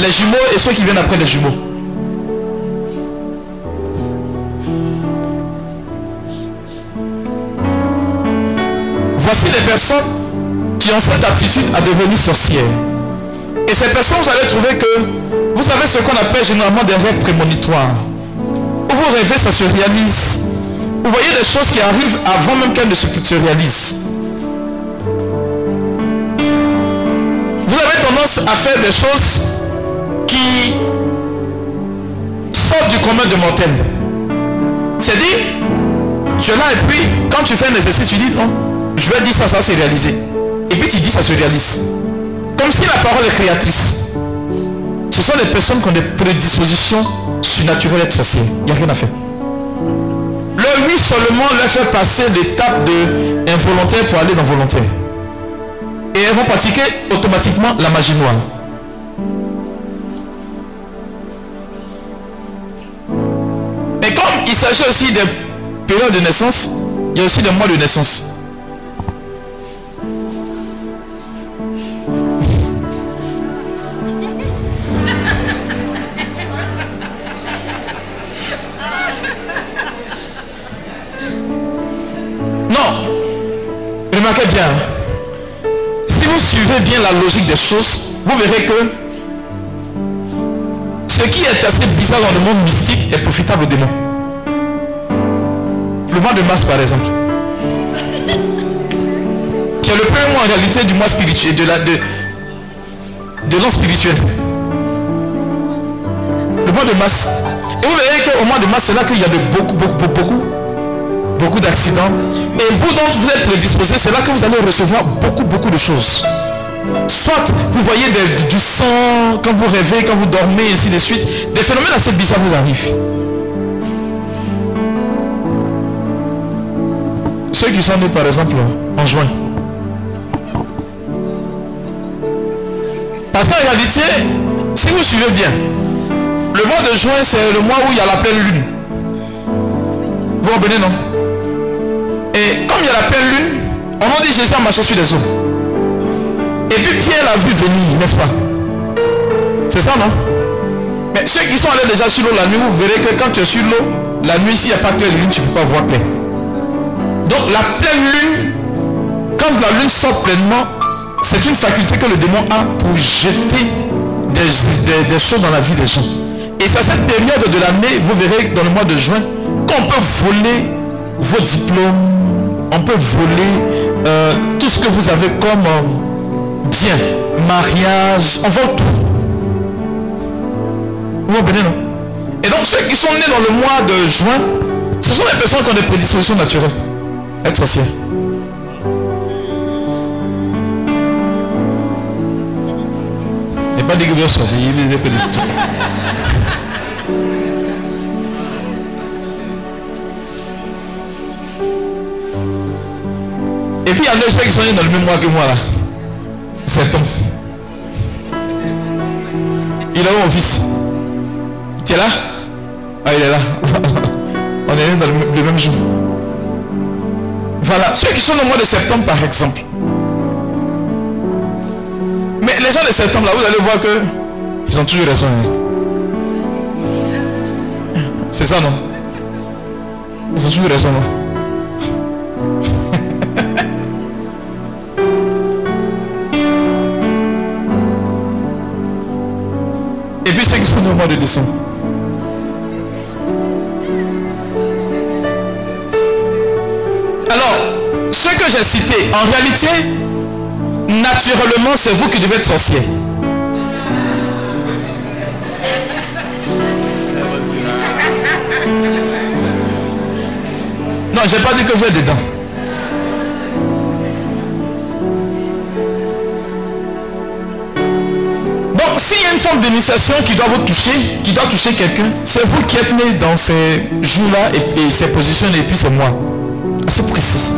Les jumeaux et ceux qui viennent après les jumeaux. Voici les personnes qui ont cette aptitude à devenir sorcières. Et ces personnes, vous allez trouver que vous avez ce qu'on appelle généralement des rêves prémonitoires. Où vous rêvez, ça se réalise. Vous voyez des choses qui arrivent avant même qu'elles ne se, se réalisent. Vous avez tendance à faire des choses qui sortent du commun de mortel. C'est dit, tu es là et puis quand tu fais un exercice, tu dis non, je vais dire ça, ça s'est réalisé. Et puis tu dis ça se réalise. Comme si la parole est créatrice. Ce sont des personnes qui ont des prédispositions surnaturelles être sorcières. Il n'y a rien à faire. Le oui seulement leur fait passer l'étape de involontaire pour aller dans volontaire. Et elles vont pratiquer automatiquement la magie noire. Et comme il s'agit aussi des périodes de naissance, il y a aussi des mois de naissance. Bien. Si vous suivez bien la logique des choses, vous verrez que ce qui est assez bizarre dans le monde mystique est profitable aux démons. Le mois de mars, par exemple. Qui est le premier mois en réalité du mois spirituel, de la, de, de spirituel. Le mois de mars. Et vous verrez qu'au mois de mars, c'est là qu'il y a de beaucoup, beaucoup, beaucoup, beaucoup beaucoup d'accidents. Et vous dont vous êtes prédisposé, c'est là que vous allez recevoir beaucoup, beaucoup de choses. Soit vous voyez du sang quand vous rêvez, quand vous dormez, ainsi de suite. Des phénomènes assez bizarres vous arrivent. Ceux qui sont nés par exemple en juin. Parce qu'en réalité, si vous suivez bien, le mois de juin, c'est le mois où il y a la pleine lune. Vous comprenez, non? Et comme il y a la pleine lune, on m'a dit Jésus a marché sur les eaux. Et puis Pierre l'a vu venir, n'est-ce pas? C'est ça, non? Mais ceux qui sont allés déjà sur l'eau la nuit, vous verrez que quand tu es sur l'eau, la nuit, s'il n'y a pas clair de lune, tu ne peux pas voir clair. Donc la pleine lune Quand la lune sort pleinement, c'est une faculté que le démon a pour jeter des, des- des choses dans la vie des gens. Et c'est à cette période de l'année, vous verrez dans le mois de juin, qu'on peut voler vos diplômes, on peut voler euh, tout ce que vous avez comme euh, bien, mariage, on vole tout. Vous comprenez, non? Et donc ceux qui sont nés dans le mois de juin, ce sont les personnes qui ont des prédispositions naturelles. Être sorcière. Il n'y a pas dit que vous êtes sorcier, il est pas puis il y en a ceux qui sont dans le même mois que moi là. Septembre. Il a mon fils Tu es là? Ah il est là. On est dans le même- le même jour. Voilà. Ceux qui sont au mois de septembre par exemple. Mais les gens de septembre là, vous allez voir que ils ont toujours raison. hein. C'est ça non? Ils ont toujours raison non? De décembre. Alors, ce que j'ai cité, en réalité, naturellement, c'est vous qui devez être sorcier. Non, j'ai pas dit que vous êtes dedans. D'initiation qui doit vous toucher, qui doit toucher quelqu'un, c'est vous qui êtes né dans ces jours-là et, et ces positions et puis c'est moi. Assez précis.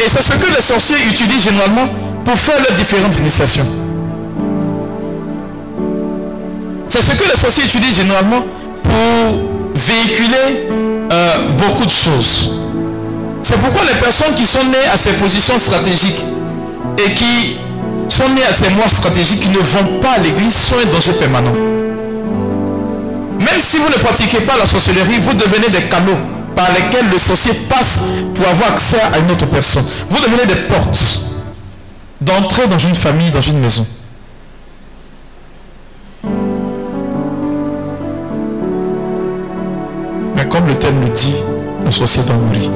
Et c'est ce que les sorciers utilisent généralement pour faire leurs différentes initiations. C'est ce que les sorciers utilisent généralement pour véhiculer euh, beaucoup de choses. C'est pourquoi les personnes qui sont nées à ces positions stratégiques et qui sont nées à ces mois stratégiques, qui ne vont pas à l'église, sont un danger permanent. Même si vous ne pratiquez pas la sorcellerie, vous devenez des canaux par lesquels le sorcier passe pour avoir accès à une autre personne. Vous devenez des portes d'entrer dans une famille, dans une maison. Mais comme le thème le dit, le sorcier doit mourir.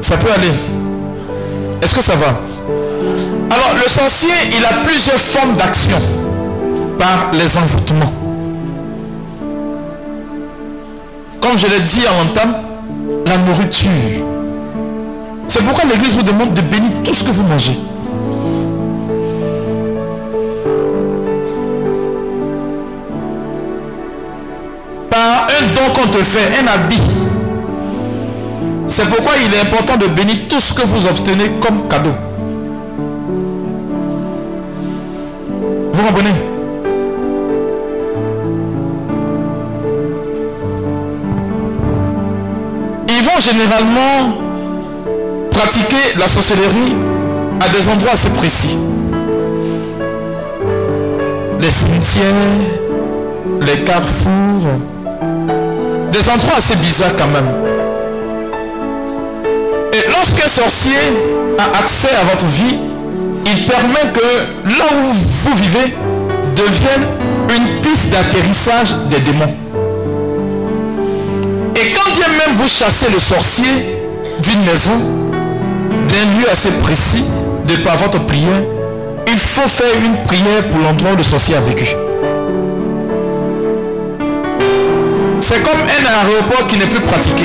Ça peut aller. Est-ce que ça va? Alors, le sorcier, il a plusieurs formes d'action par les envoûtements. Comme je l'ai dit à l'entame, la nourriture. C'est pourquoi l'Église vous demande de bénir tout ce que vous mangez. Par un don qu'on te fait, un habit. C'est pourquoi il est important de bénir tout ce que vous obtenez comme cadeau. Vous comprenez? Ils vont généralement pratiquer la sorcellerie à des endroits assez précis. Les cimetières, les carrefours, des endroits assez bizarres quand même. Lorsqu'un sorcier a accès à votre vie, il permet que là où vous vivez devienne une piste d'atterrissage des démons. Et quand bien même vous chassez le sorcier d'une maison, d'un lieu assez précis, de par votre prière, il faut faire une prière pour l'endroit où le sorcier a vécu. C'est comme un aéroport qui n'est plus pratiqué.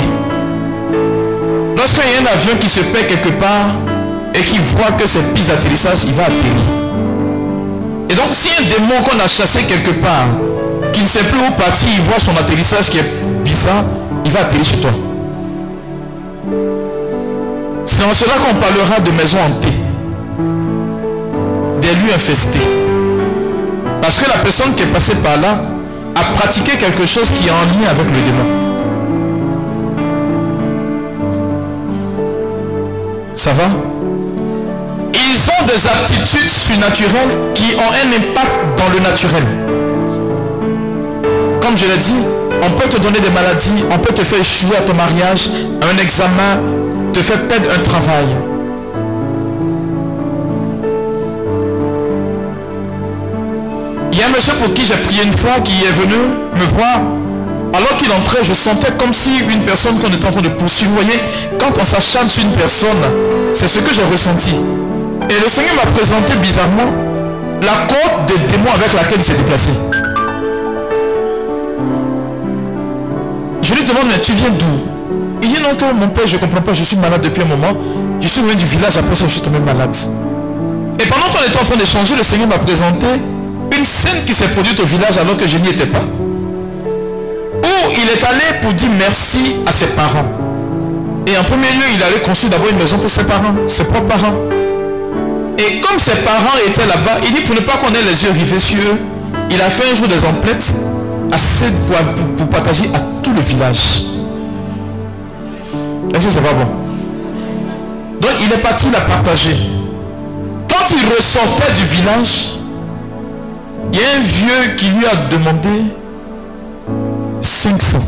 Lorsqu'il y a un avion qui se perd quelque part et qui voit que c'est piste d'atterrissage, il va atterrir. Et donc, si un démon qu'on a chassé quelque part, qui ne sait plus où partir, il voit son atterrissage qui est bizarre, il va atterrir chez toi. C'est en cela qu'on parlera de maisons hantées, des lieux infestés. Parce que la personne qui est passée par là a pratiqué quelque chose qui est en lien avec le démon. Ça va? Ils ont des aptitudes surnaturelles qui ont un impact dans le naturel. Comme je l'ai dit, On peut te donner des maladies, on peut te faire échouer à ton mariage, un examen, te faire perdre un travail. Il y a un monsieur pour qui j'ai prié une fois qui est venu me voir. Alors qu'il entrait, je sentais comme si une personne qu'on était en train de poursuivre. Vous voyez, quand on s'acharne sur une personne, c'est ce que j'ai ressenti. Et le Seigneur m'a présenté bizarrement la côte des démons avec laquelle il s'est déplacé. Je lui demande, mais tu viens d'où? Il dit non que mon père, je ne comprends pas, je suis malade depuis un moment. Je suis venu du village, après ça je suis tombé malade. Et pendant qu'on était en train d'échanger, le Seigneur m'a présenté une scène qui s'est produite au village alors que je n'y étais pas. Est allé pour dire merci à ses parents. Et en premier lieu, il allait construire d'abord une maison pour ses parents, ses propres parents. Et comme ses parents étaient là-bas, il dit pour ne pas qu'on ait les yeux rivés sur eux, il a fait un jour des emplettes assez pour, pour, pour partager à tout le village. Est-ce que c'est pas bon? Donc il est parti la partager. Quand il ressortait du village, il y a un vieux qui lui a demandé 500.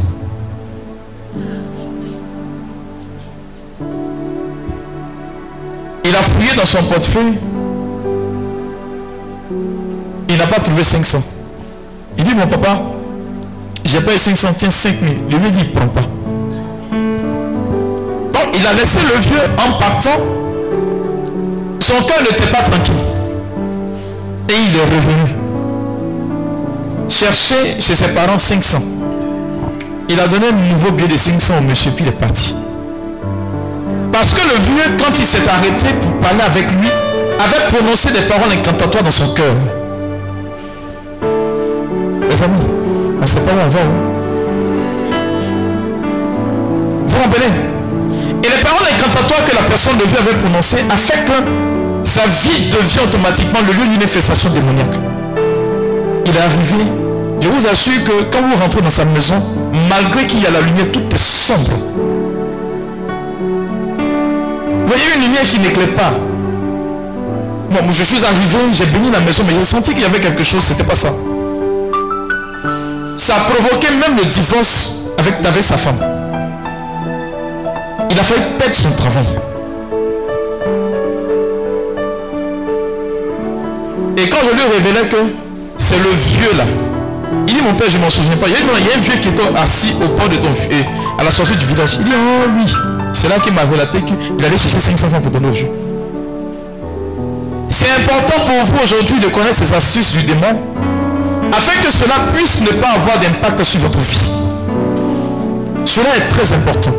Il a fouillé dans son portefeuille. Il n'a pas trouvé 500. Il dit, mon papa, j'ai pas eu 500, tiens 5000. Le vieux dit, il prend pas. Donc il a laissé le vieux en partant. Son cœur n'était pas tranquille. Et il est revenu. Chercher chez ses parents 500. Il a donné un nouveau billet de 500 au monsieur, puis il est parti. Parce que le vieux, quand il s'est arrêté pour parler avec lui, avait prononcé des paroles incantatoires dans son cœur. Mes amis, on ne sait pas où on va. hein. Vous vous rappelez Et les paroles incantatoires que la personne de vieux avait prononcées a fait que sa vie devient automatiquement le lieu d'une manifestation démoniaque. Il est arrivé, je vous assure que quand vous rentrez dans sa maison, malgré qu'il y a la lumière, tout est sombre. Vous voyez une lumière qui n'éclaire pas. Bon, je suis arrivé, j'ai béni la maison, mais j'ai senti qu'il y avait quelque chose, c'était pas ça. Ça a provoqué même le divorce avec, avec sa femme. Il a failli perdre son travail. Et quand je lui révélais que c'est le vieux là, il dit mon père, je m'en souviens pas. Il y, a, un vieux qui était assis au port de ton vieux, à la sortie du village. Il dit, oh oui, c'est là qu'il m'a relaté qu'il allait chercher 500 francs pour donner au vieux. C'est important pour vous aujourd'hui de connaître ces astuces du démon afin que cela puisse ne pas avoir d'impact sur votre vie. Cela est très important.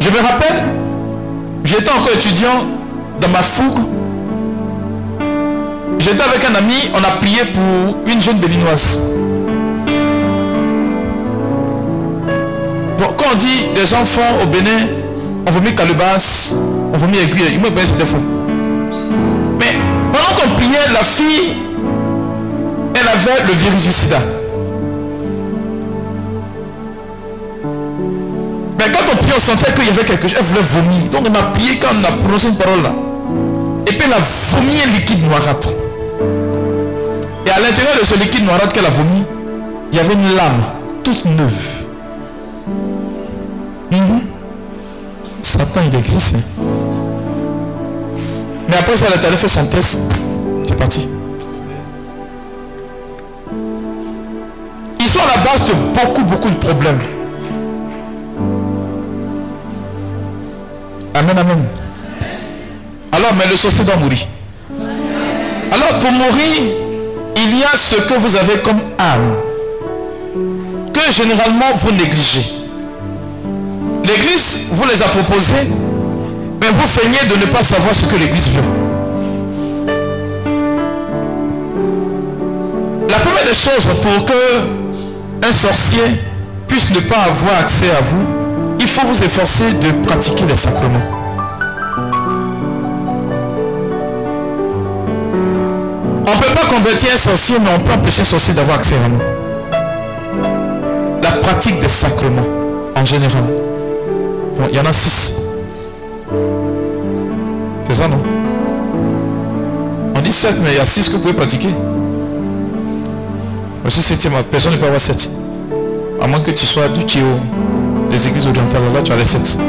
Je me rappelle, j'étais encore étudiant dans ma fougue. J'étais avec un ami, on a prié pour une jeune béninoise. Quand on dit des enfants au Bénin, on vomit calebasse, on vomit aiguille, il me dit c'était faux. Mais pendant qu'on priait, la fille, elle avait le virus du sida. Mais quand on priait, on sentait qu'il y avait quelque chose. Elle voulait vomir. Donc on a prié quand on a prononcé une parole là. Et puis elle a vomi un liquide noirâtre. À l'intérieur de ce liquide noirâtre qu'elle a vomi, il y avait une lame toute neuve. Mhm. Satan, il existe. hein. Mais après ça, elle faire son test. C'est parti. Ils sont à la base de beaucoup, beaucoup de problèmes. Amen, amen. Alors, mais le sorcier doit mourir. Alors, pour mourir, il y a ce que vous avez comme âme, que généralement vous négligez. L'église vous les a proposés, mais vous feignez de ne pas savoir ce que l'église veut. La première des choses pour que un sorcier puisse ne pas avoir accès à vous, il faut vous efforcer de pratiquer les sacrements. Peut pas convertir un sorcier, mais on peut empêcher un sorcier d'avoir accès à nous. La pratique des sacrements, en général. Il y en a six. C'est ça, non? On dit sept, mais il y a six que vous pouvez pratiquer. Voici septième, personne ne peut avoir sept. À moins que tu sois du Théo, les églises orientales, là tu as les sept.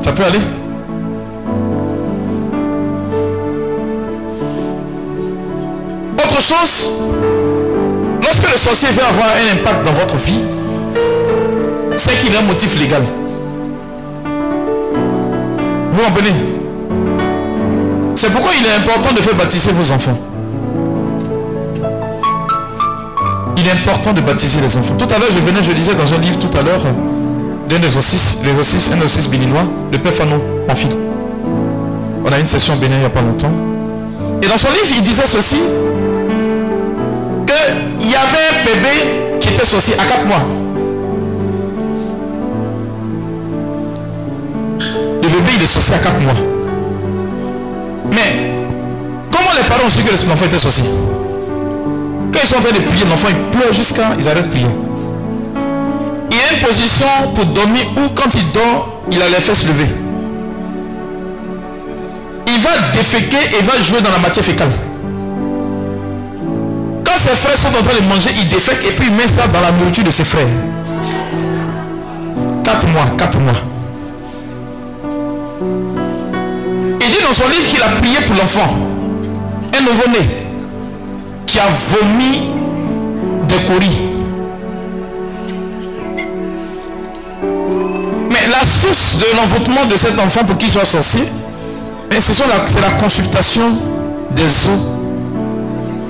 Ça peut aller? Autre chose, lorsque le sorcier veut avoir un impact dans votre vie, c'est qu'il a un motif légal. Vous comprenez? C'est pourquoi il est important de faire baptiser vos enfants. Il est important de baptiser les enfants. Tout à l'heure, je venais, je lisais dans un livre tout à l'heure d'un exorcisme, l'exorcisme, un exorcisme béninois, le père Fano, en fil. On a une session Bénin il n'y a pas longtemps. Et dans son livre, il disait ceci y avait un bébé qui était sorcier à 4 mois. Le bébé, il est sorcier à 4 mois. Mais, comment les parents ont su que l'enfant était sorcier Quand ils sont en train de prier, l'enfant il pleure jusqu'à ils arrêtent de prier. Il y a une position pour dormir où quand il dort, il a les fesses levées. Il va déféquer et va jouer dans la matière fécale. Ses frères sont en train de manger, il défèque et puis il met ça dans la nourriture de ses frères. 4 mois, 4 mois. Il dit dans son livre qu'il a prié pour l'enfant, un nouveau-né, qui a vomi des coris. Mais la source de l'envoûtement de cet enfant pour qu'il soit sorcier, mais ce sont la- c'est la consultation des os.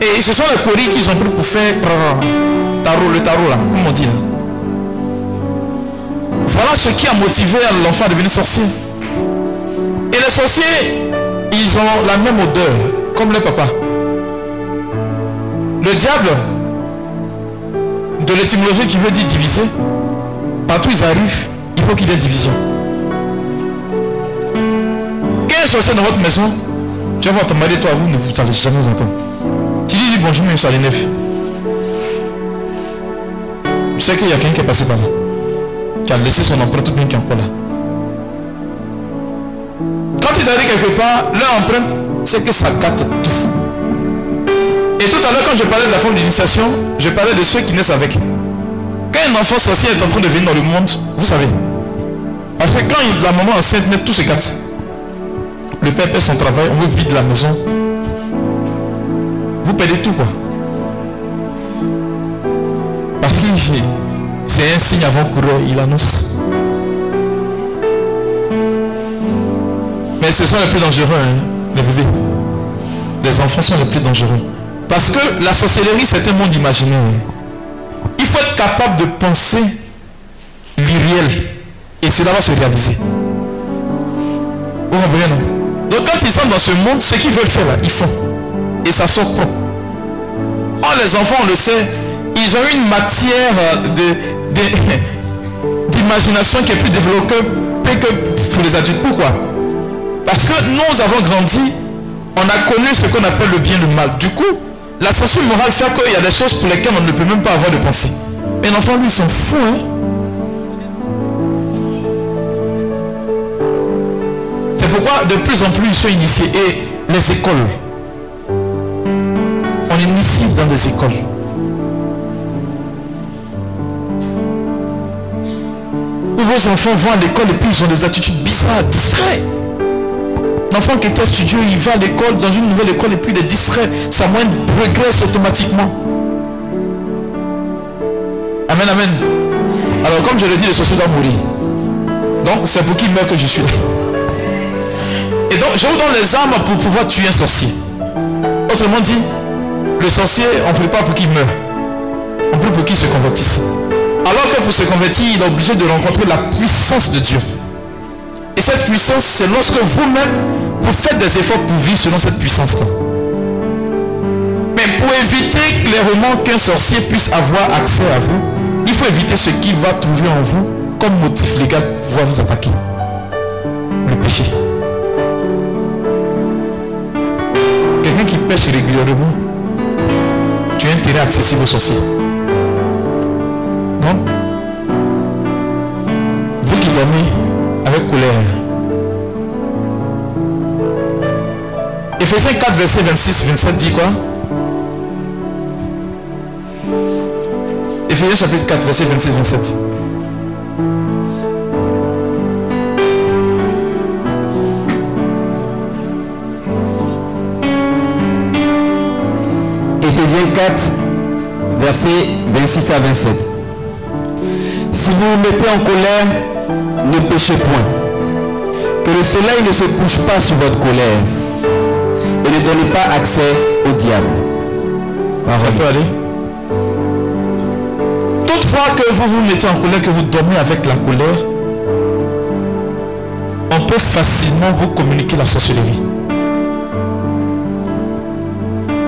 Et ce sont les coris qu'ils ont pris pour faire tarot, le tarot là, comme on dit là. Voilà ce qui a motivé l'enfant à devenir sorcier. Et les sorciers, ils ont la même odeur, comme le papa. Le diable, de l'étymologie qui veut dire diviser, partout ils arrivent, il faut qu'il y ait division. Un sorcier dans votre maison, tu vas voir ton mari, toi, vous ne vous allez jamais vous entendre. Bonjour, même ça l'énerve. Je sais qu'il y a quelqu'un qui est passé par là, qui a laissé son empreinte tout bien qui est encore là. Quand ils arrivent quelque part, leur empreinte, c'est que ça gâte tout. Et tout à l'heure, quand je parlais de la forme d'initiation, je parlais de ceux qui naissent avec. Quand un enfant sorcier est en train de venir dans le monde, vous savez. Parce que quand la maman enceinte tout se gâte. Le père fait son travail, on veut vide la maison. Vous perdez tout quoi. Parce que c'est un signe avant-coureur, il annonce. Mais ce sont les plus dangereux, hein, les bébés. Les enfants sont les plus dangereux. Parce que la sorcellerie, c'est un monde imaginaire. Il faut être capable de penser l'irréel. Et cela va se réaliser. Vous comprenez, non? Donc quand ils sont dans ce monde, ce qu'ils veulent faire là, ils font. Et ça sort propre. Oh, les enfants, on le sait, ils ont une matière euh, de- de- d'imagination qui est plus développée que pour les adultes. Pourquoi? Parce que nous avons grandi, on a connu ce qu'on appelle le bien le mal. Du coup, la censure morale fait qu'il y a des choses pour lesquelles on ne peut même pas avoir de pensée. Mais l'enfant, lui, s'en fout. Hein? C'est pourquoi de plus en plus ils sont initiés. Et les écoles, on dans des écoles. Où vos enfants vont à l'école et puis ils ont des attitudes bizarres, distraits. L'enfant qui était studieux, il va à l'école, dans une nouvelle école et puis il est distrait. Sa moyenne régresse automatiquement. Amen, amen. Alors comme je le dis, le sorcier doit mourir. Donc c'est pour qu'il meurt que je suis. Et donc je vous donne les armes pour pouvoir tuer un sorcier. Autrement dit, le sorcier, on ne prie pas pour qu'il meure. On prie pour qu'il se convertisse. Alors que pour se convertir, il est obligé de rencontrer la puissance de Dieu. Et cette puissance, c'est lorsque vous-même, vous faites des efforts pour vivre selon cette puissance-là. Mais pour éviter clairement qu'un sorcier puisse avoir accès à vous, il faut éviter ce qu'il va trouver en vous comme motif légal pour pouvoir vous attaquer. Le péché. Quelqu'un qui pêche régulièrement, intérêt accessible aux sorciers. Donc, vous qui dormez avec colère. Ephésiens 4, verset 26, 27 dit quoi? Éphésiens chapitre 4, verset 26-27. Éphésiens 4, versets 26 à 27. Si vous vous mettez en colère, ne péchez point. Que le soleil ne se couche pas sur votre colère. Et ne donnez pas accès au diable. Ça peut aller. Toutefois que vous vous mettez en colère, que vous dormez avec la colère, on peut facilement vous communiquer la sorcellerie.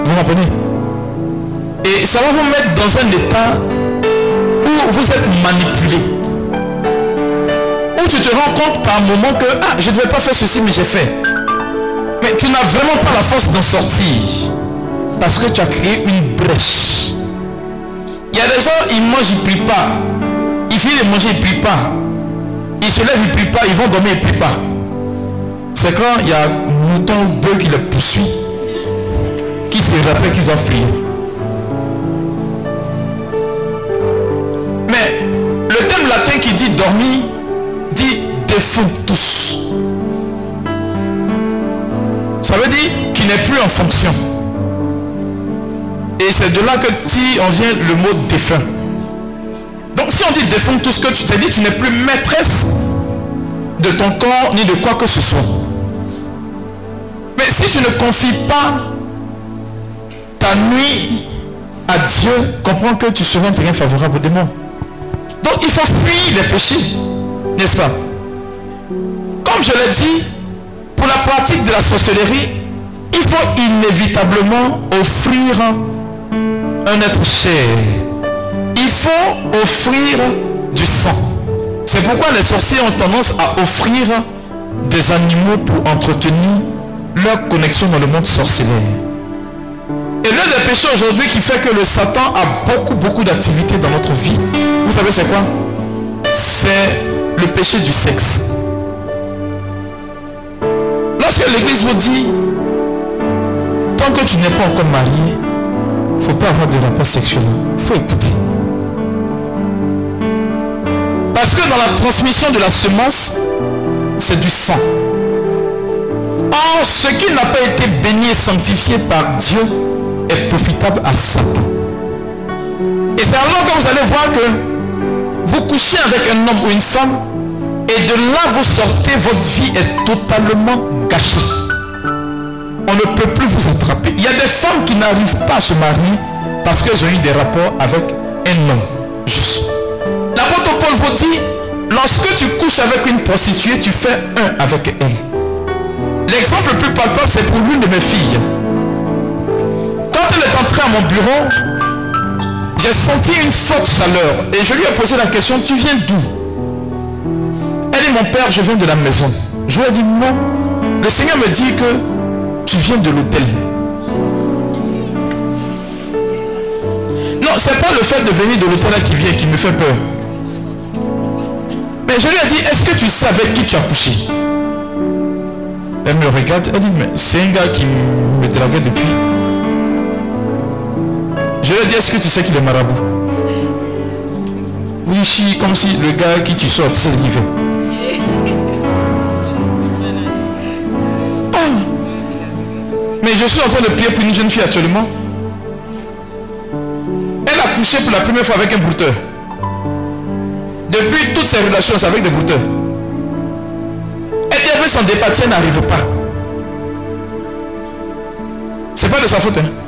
Vous comprenez Ça va vous mettre dans un état où vous êtes manipulé. Où tu te rends compte par moment que ah, je ne devais pas faire ceci, mais j'ai fait. Mais tu n'as vraiment pas la force d'en sortir. Parce que tu as créé une brèche. Il y a des gens, ils mangent, ils ne prient pas. Ils finissent de manger, ils ne prient pas. Ils se lèvent, ils ne prient pas. Ils vont dormir, ils ne prient pas. C'est quand il y a un mouton ou bœuf qui le poursuit, qui se rappelle qu'ils doivent prier. Qui dit dit tous. Ça veut dire qu'il n'est plus en fonction. Et c'est de là que tu en vient le mot défunt. Donc si on dit défunt, tout ce que tu t'es dit, tu n'es plus maîtresse de ton corps ni de quoi que ce soit. Mais si tu ne confies pas ta nuit à Dieu, comprends que tu seras un terrain favorable au démon. Il faut fuir les péchés, n'est-ce pas? Comme je l'ai dit, pour la pratique de la sorcellerie, il faut inévitablement offrir un être cher. Il faut offrir du sang. C'est pourquoi les sorciers ont tendance à offrir des animaux pour entretenir leur connexion dans le monde sorcellaire. Et l'un des péchés aujourd'hui qui fait que le Satan a beaucoup, beaucoup d'activités dans notre vie, vous savez c'est quoi? C'est le péché du sexe. Lorsque l'église vous dit, tant que tu n'es pas encore marié, il ne faut pas avoir de rapport sexuel. Il faut écouter. Parce que dans la transmission de la semence, c'est du sang. Or, ce qui n'a pas été béni et sanctifié par Dieu est profitable à Satan. Et c'est alors que vous allez voir que vous couchez avec un homme ou une femme et de là vous sortez, votre vie est totalement gâchée. On ne peut plus vous attraper. Il y a des femmes qui n'arrivent pas à se marier parce qu'elles ont eu des rapports avec un homme. Juste. L'apôtre Paul vous dit, lorsque tu couches avec une prostituée, tu fais un avec elle. L'exemple le plus palpable, c'est pour l'une de mes filles. À mon bureau, j'ai senti une forte chaleur et je lui ai posé la question, tu viens d'où? Elle dit, mon père, je viens de la maison. Je lui ai dit, non. Le Seigneur me dit que tu viens de l'hôtel. Non, c'est pas le fait de venir de l'hôtel qui vient qui me fait peur. Mais je lui ai dit, est-ce que tu savais qui tu as couché? Elle me regarde, elle dit, mais c'est un gars qui me draguait depuis. Je lui ai dit, est-ce que tu sais qu'il est marabout? Oui, chi, comme si le gars qui tu sors, tu sais ce qu'il fait. Ah. Mais je suis en train de prier pour une jeune fille actuellement. Elle a couché pour la première fois avec un brouteur. Depuis toutes ses relations, c'est avec des brouteurs. Elle veut s'en départir, elle n'arrive pas. C'est pas de sa faute. hein.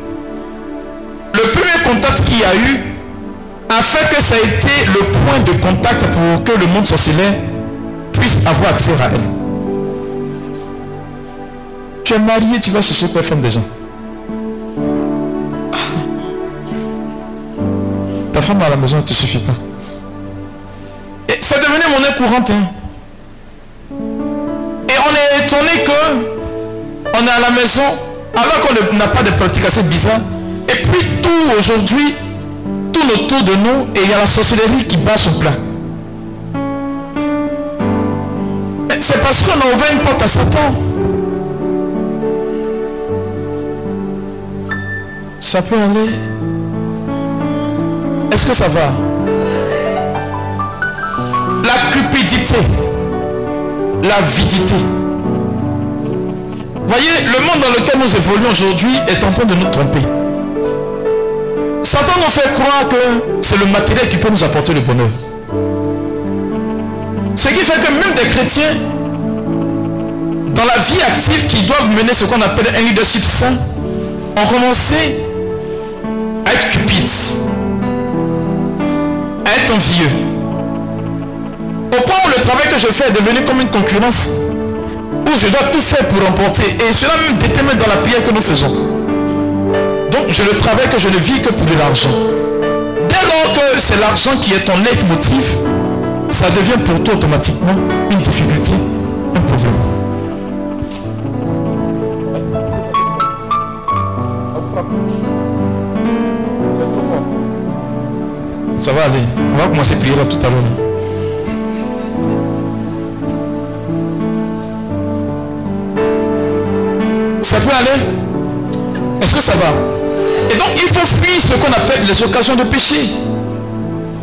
Contact qu'il y a eu a fait que ça a été le point de contact pour que le monde sorcellaire puisse avoir accès à elle. Tu es marié, tu vas chercher quoi femme des gens? Ta femme à la maison ne te suffit pas. Et c'est devenu monnaie courante. hein. Et on est étonné que on est à la maison alors qu'on n'a pas de pratique assez bizarre. Et puis aujourd'hui, tout autour de nous, et il y a la sorcellerie qui bat son plein. Eh, c'est parce qu'on a ouvert une porte à Satan. Ça peut aller. Est-ce que ça va? La cupidité. L'avidité. Voyez, le monde dans lequel nous évoluons aujourd'hui est en train de nous tromper. Satan nous fait croire que c'est le matériel qui peut nous apporter le bonheur. Ce qui fait que même des chrétiens, dans la vie active, qui doivent mener ce qu'on appelle un leadership sain, ont commencé à être cupides, à être envieux. Au point où le travail que je fais est devenu comme une concurrence, où je dois tout faire pour remporter. Et cela me détermine dans la prière que nous faisons. Donc je ne travaille que je ne vis que pour de l'argent. Dès lors que c'est l'argent qui est ton leitmotiv, ça devient pour toi automatiquement une difficulté, un problème. Ça va aller. On va commencer à prier là tout à l'heure. Ça peut aller? Est-ce que ça va? Et donc il faut fuir ce qu'on appelle les occasions de péché.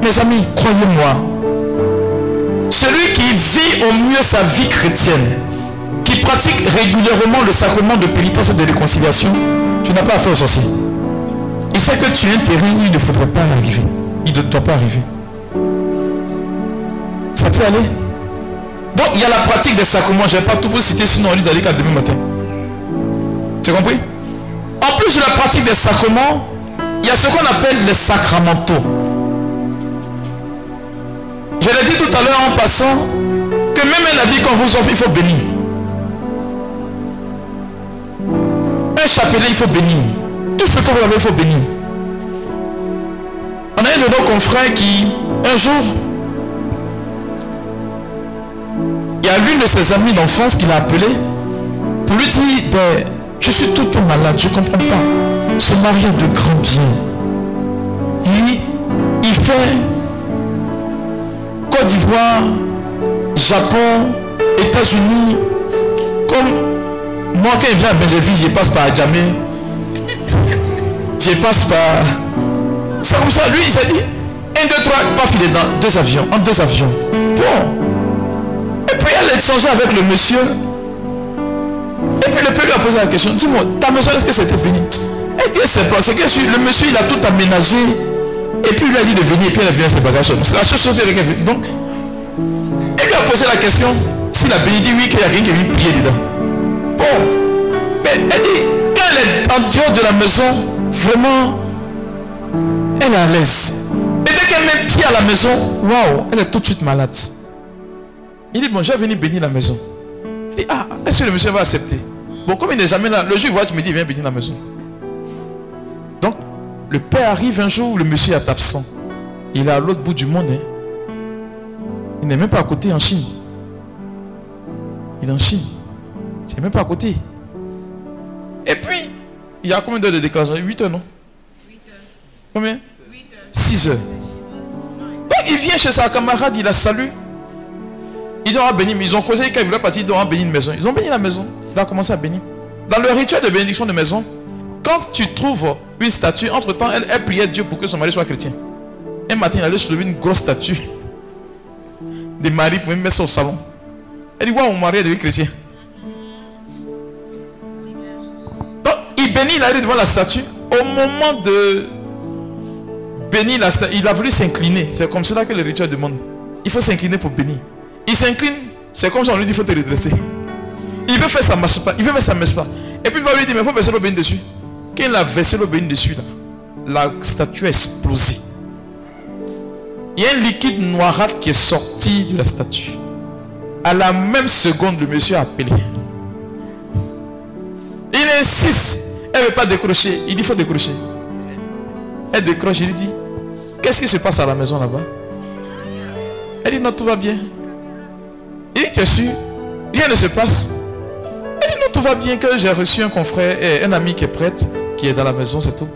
Mes amis, croyez-moi, celui qui vit au mieux sa vie chrétienne, qui pratique régulièrement le sacrement de pénitence et de réconciliation, tu n'as pas affaire au sorcier. Il sait que tu es un terrain où il ne faudrait pas arriver. Il ne doit pas arriver. Ça peut aller. Donc il y a la pratique des sacrements. Je ne vais pas tout vous citer, sinon on lit d'aller demain matin. Tu as compris? Plus de la pratique des sacrements, il y a ce qu'on appelle les sacramentaux. Je l'ai dit tout à l'heure en passant que même un habit qu'on vous offre, il faut bénir. Un chapelet, il faut bénir. Tout ce que vous avez, il faut bénir. On a un de nos confrères qui, un jour, il y a l'une de ses amies d'enfance qui l'a appelé pour lui dire, ben, je suis tout le malade, je ne comprends pas. Ce mari a de grands biens. Il, il fait Côte d'Ivoire, Japon, États-Unis, comme moi quand il vient à Benjevi, je passe par Djamé, je passe par... C'est comme ça, lui il s'est dit, un, deux, trois, pas filer dans deux avions, en deux avions. Bon. Et puis elle est changée avec le monsieur. Et puis le père lui a posé la question, dis-moi, ta maison, est-ce que c'était béni? Elle dit, c'est pas, c'est que le monsieur, il a tout aménagé. Et puis il lui a dit de venir, et puis elle a venu ses bagages. C'est la chose qu'elle a fait. Donc, elle lui a posé la question, s'il a béni, dit oui, qu'il y a rien qui vient prier dedans. Bon. Mais elle dit, quand elle est en dehors de la maison, vraiment, elle est à l'aise. Et dès qu'elle met pied à la maison, waouh, elle est tout de suite malade. Il dit, bon, je vais venir bénir la maison. Il dit, ah, est-ce que le monsieur va accepter? Bon, comme il n'est jamais là, le jour, il voit, tu me dis, viens bénir la maison. Donc, le père arrive un jour le monsieur est absent. Il est à l'autre bout du monde. hein. Il n'est même pas à côté en Chine. Il est en Chine. C'est même pas à côté. Et puis, il y a combien d'heures de déclaration 8 heures, non? 8 heures. Combien? 6 heures. Donc, il vient chez sa camarade, il la salue. Ils ont béni, mais ils ont causé quand ils voulaient partir, ils ont béni une maison. Ils ont béni la maison. Il a commencé à bénir. Dans le rituel de bénédiction de maison, quand tu trouves une statue, entre-temps, elle, elle priait Dieu pour que son mari soit chrétien. Un matin, il allait soulever une grosse statue de Marie pour me mettre au salon. Elle dit, waouh, mon mari est devenu chrétien. Donc, il bénit, il arrive devant la statue. Au moment de bénir la statue, il a voulu s'incliner. C'est comme cela que le rituel demande. Il faut s'incliner pour bénir. Il s'incline, c'est comme ça on lui dit, il faut te redresser. Il veut faire ça, marche pas. Il veut faire ça, marche pas. Et puis il va lui dire, mais il faut verser l'eau bénie dessus. Quand il a versé l'eau bénie dessus, là, la statue a explosé. Il y a un liquide noirâtre qui est sorti de la statue. À la même seconde, le monsieur a appelé. Il insiste. Elle ne veut pas décrocher. Il dit, il faut décrocher. Elle décroche. Il lui dit, qu'est-ce qui se passe à la maison là-bas? Elle dit, non, tout va bien. Il dit, tu es sûr? Rien ne se passe. Tout va bien, que j'ai reçu un confrère, et un ami qui est prêtre, qui est dans la maison, c'est tout.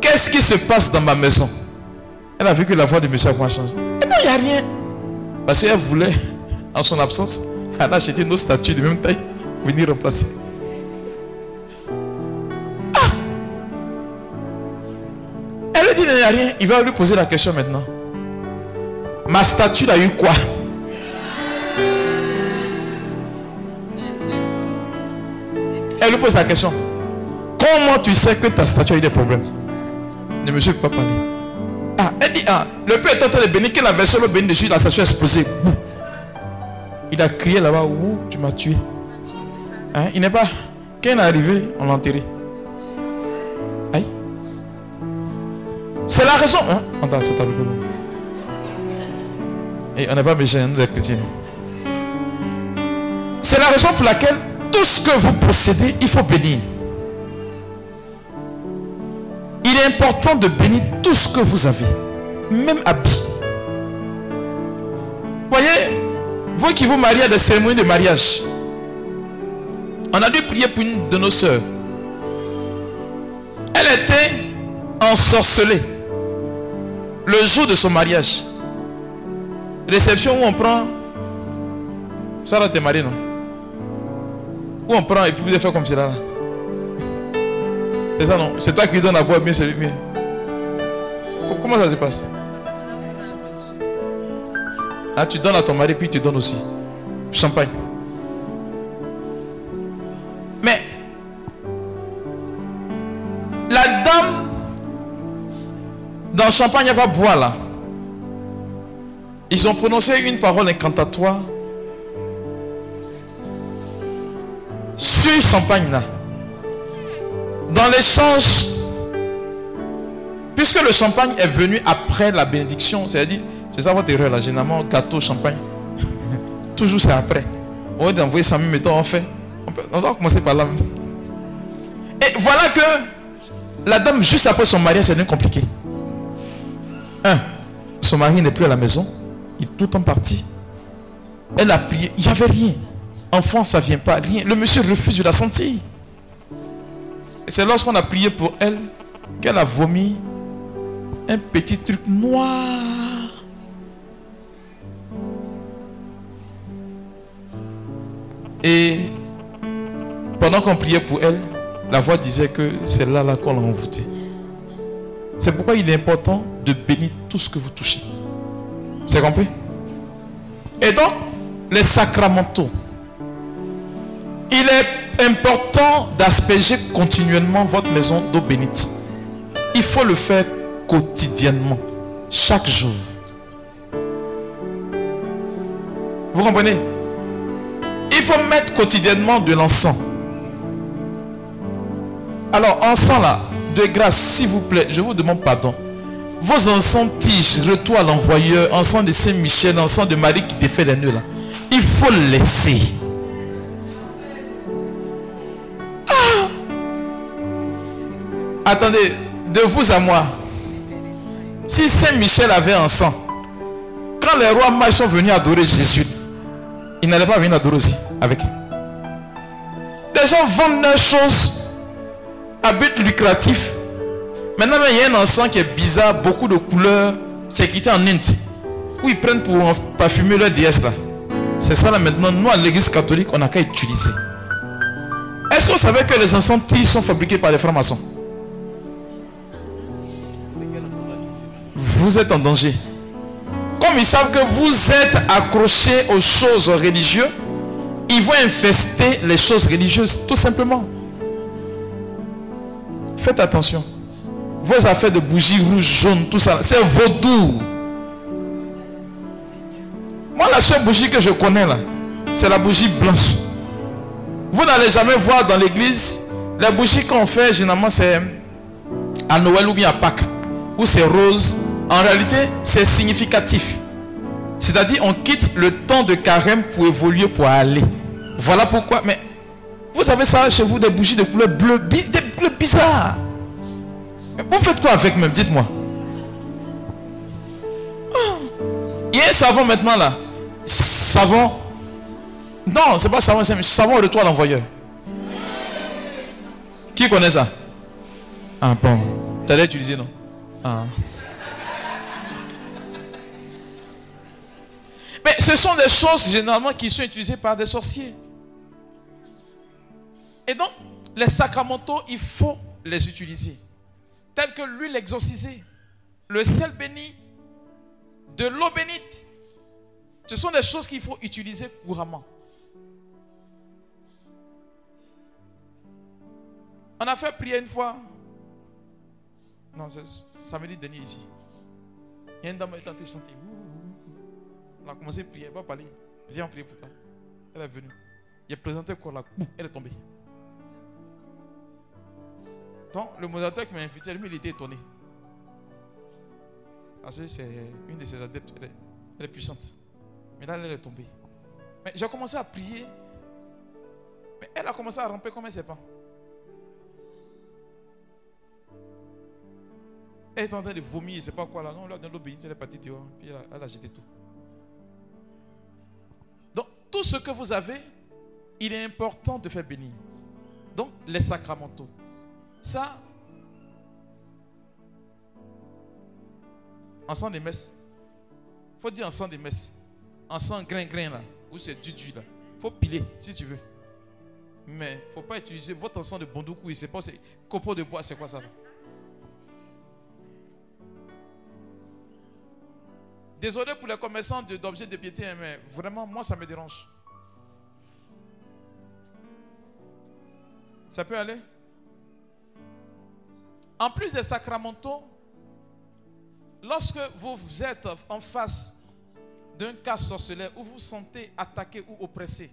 Qu'est-ce qui se passe dans ma maison? Elle a vu que la voix de monsieur a changé. Et non, il n'y a rien. Parce qu'elle voulait, en son absence, elle a acheté nos statues de même taille venir remplacer. Ah Elle lui dit, il n'y a rien. Il va lui poser la question maintenant. Ma statue a eu quoi? Elle lui pose la question. Comment tu sais que ta statue a eu des problèmes? Ne me suis pas parlé. Ah, elle dit, ah, le père est en train de bénir, qu'il avait le béni dessus, la statue a explosé. Il a crié là-bas, où tu m'as tué? Hein, Il n'est pas. Quand il est arrivé, on l'a enterré. Aïe. C'est la raison. Hein? Attends, c'est le Et on n'est pas méchants, nous les chrétiens. C'est la raison pour laquelle tout ce que vous possédez, il faut bénir. Il est important de bénir tout ce que vous avez, même habits. Voyez, vous qui vous mariez à des cérémonies de mariage, on a dû prier pour une de nos sœurs. Elle était ensorcelée le jour de son mariage. Réception où on prend. Là, t'es marié, non? Où on prend et puis vous faire comme cela. C'est ça, non? C'est toi qui donnes à boire, bien c'est lui. Comment ça se passe? Ah, tu donnes à ton mari, puis tu donnes aussi. Champagne. Mais la dame dans le champagne, elle va boire là. Ils ont prononcé une parole incantatoire champagne là. Dans l'échange, puisque le champagne est venu après la bénédiction, c'est-à-dire, c'est ça votre erreur là, généralement, gâteau, champagne, toujours c'est après. On va envoyer ça, mettons, on fait. On doit commencer par là. Et voilà que la dame, juste après son mariage, c'est devenu compliqué. Un, son mari n'est plus à la maison. Il est tout en parti. Elle a prié. Il n'y avait rien. Enfant, ça ne vient pas. Rien. Le monsieur refuse de la sentir. Et c'est lorsqu'on a prié pour elle qu'elle a vomi un petit truc noir. Et pendant qu'on priait pour elle, la voix disait que c'est là, là qu'on l'a envoûté. C'est pourquoi il est important de bénir tout ce que vous touchez. C'est compris? Et donc, les sacramentaux. Il est important d'asperger continuellement votre maison d'eau bénite. Il faut le faire quotidiennement, chaque jour. Vous comprenez? Il faut mettre quotidiennement de l'encens. Alors, encens là, de grâce, s'il vous plaît, je vous demande pardon. Vos encens tiges, retour à l'envoyeur, encens de Saint-Michel, encens de Marie qui défait les nœuds là. Il faut laisser. Attendez, de vous à moi. Si Saint-Michel avait un sang, quand les rois mages sont venus adorer Jésus, ils n'allaient pas venir adorer aussi avec. Les gens vendent leurs choses à but lucratif. Maintenant, il y a un encens qui est bizarre, beaucoup de couleurs. C'est écrit en Inde. Où ils prennent pour parfumer leur déesse là. C'est ça là maintenant. Nous, à l'église catholique, on n'a qu'à utiliser. Est-ce vous savez que les encens sont fabriqués par les francs-maçons? Vous êtes en danger. Comme ils savent que vous êtes accrochés aux choses religieuses, ils vont infester les choses religieuses, tout simplement. Faites attention. Vos affaires de bougies rouges, jaunes, tout ça, c'est vaudou. Moi, la seule bougie que je connais là, c'est la bougie blanche. Vous n'allez jamais voir dans l'église, les bougies qu'on fait, généralement, c'est à Noël ou bien à Pâques, où c'est rose. En réalité, c'est significatif. C'est-à-dire, on quitte le temps de carême pour évoluer, pour aller. Voilà pourquoi. Mais vous avez ça chez vous, des bougies de couleur bleue, des bizarres. Vous faites quoi avec même? Dites-moi. Ah. Il y a un savon maintenant là. Savon. Non, c'est pas savon, c'est savon de toi l'envoyeur. Qui connaît ça? Ah bon. Tu as utilisé, non? Ah. Mais ce sont des choses généralement qui sont utilisées par des sorciers. Et donc, les sacramentaux, il faut les utiliser. Tels que l'huile exorcisée, le sel béni, de l'eau bénite. Ce sont des choses qu'il faut utiliser couramment. On a fait prier une fois. Non, c'est samedi dernier ici. Il y a une dame qui de chanter. On a commencé à prier. Elle va parler. Viens prier pour toi. Elle est venue. Il a présenté quoi là Elle est tombée. Donc, le modérateur qui m'a invité, lui, il était étonné. Parce que c'est une de ses adeptes. Elle est, puissante. Mais là, elle est tombée. Mais j'ai commencé à prier. Mais elle a commencé à ramper comme elle ne sait pas. Elle est en train de vomir, je ne sais pas quoi là. Non, a donné l'eau bénite, elle est partie dehors. Puis elle a, elle a jeté tout. Tout ce que vous avez, il est important de faire bénir. Donc, les sacramentaux. Ça, en des messes, faut dire en des messes. En sang grain-grain là, ou c'est du là. Il faut piler si tu veux. Mais faut pas utiliser votre encens de bondoukou. C'est pas, c'est copeaux de bois, c'est quoi ça là? Désolé pour les commerçants d'objets de piété, hein, mais vraiment, moi, ça me dérange. Ça peut aller? En plus des sacramentaux, lorsque vous êtes en face d'un cas sorcellaire où vous vous sentez attaqué ou oppressé,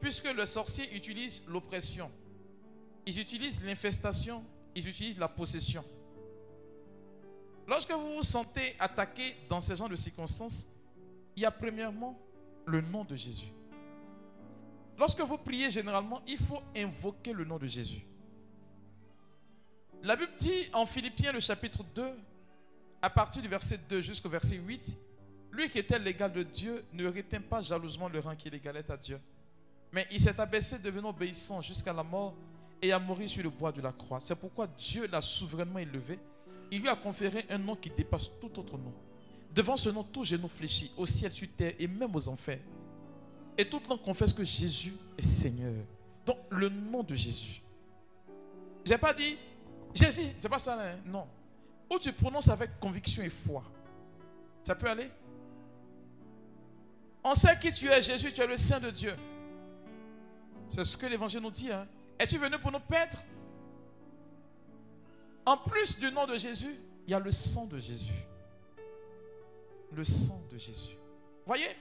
puisque le sorcier utilise l'oppression, ils utilisent l'infestation, ils utilisent la possession. Lorsque vous vous sentez attaqué dans ce genre de circonstances, il y a premièrement le nom de Jésus. Lorsque vous priez généralement, il faut invoquer le nom de Jésus. La Bible dit en Philippiens le chapitre 2, à partir du verset 2 jusqu'au verset 8, lui qui était l'égal de Dieu ne retint pas jalousement le rang qui l'égalait à Dieu. Mais il s'est abaissé, devenant obéissant jusqu'à la mort et a mouru sur le bois de la croix. C'est pourquoi Dieu l'a souverainement élevé. Il lui a conféré un nom qui dépasse tout autre nom. Devant ce nom, tout genou fléchit, au ciel, sur terre et même aux enfers. Et toute langue confesse que Jésus est Seigneur. Donc, le nom de Jésus. J'ai pas dit Jésus, c'est pas ça, hein, non. Ou tu prononces avec conviction et foi. Ça peut aller? On sait qui tu es, Jésus, tu es le Saint de Dieu. C'est ce que l'évangile nous dit. Hein. Es-tu venu pour nous perdre En plus du nom de Jésus, il y a le sang de Jésus. Le sang de Jésus. Voyez,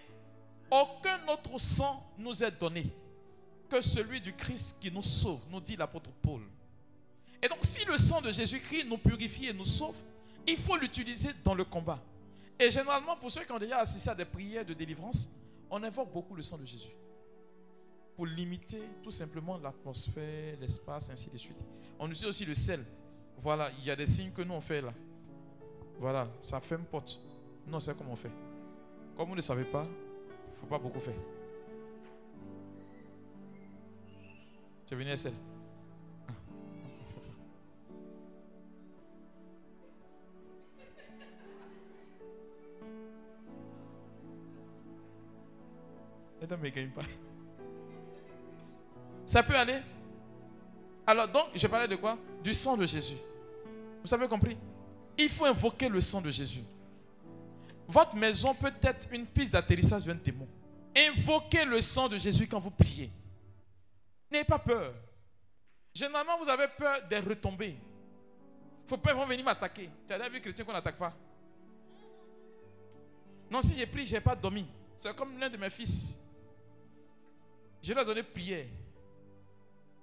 aucun autre sang nous est donné que celui du Christ qui nous sauve, nous dit l'apôtre Paul. Et donc, si le sang de Jésus-Christ nous purifie et nous sauve, il faut l'utiliser dans le combat. Et généralement, pour ceux qui ont déjà assisté à des prières de délivrance, on invoque beaucoup le sang de Jésus. Pour limiter tout simplement l'atmosphère, l'espace, ainsi de suite. On utilise aussi le sel. Voilà, il y a des signes que nous on fait là. Voilà, ça une porte. Non, c'est comment on fait. Comme vous ne savez pas, il ne faut pas beaucoup faire. Tu es venu à sel. Et mais gagne pas. Ça peut aller. Alors, donc, je parlais de quoi? Du sang de Jésus. Vous avez compris? Il faut invoquer le sang de Jésus. Votre maison peut être une piste d'atterrissage d'un démon. Invoquez le sang de Jésus quand vous priez. N'ayez pas peur. Généralement, vous avez peur des retombées. Faut pas ils vont venir m'attaquer. Tu as déjà vu chrétien qu'on n'attaque pas? Non, si j'ai prié, je n'ai pas dormi. C'est comme l'un de mes fils. Je lui ai donné prière.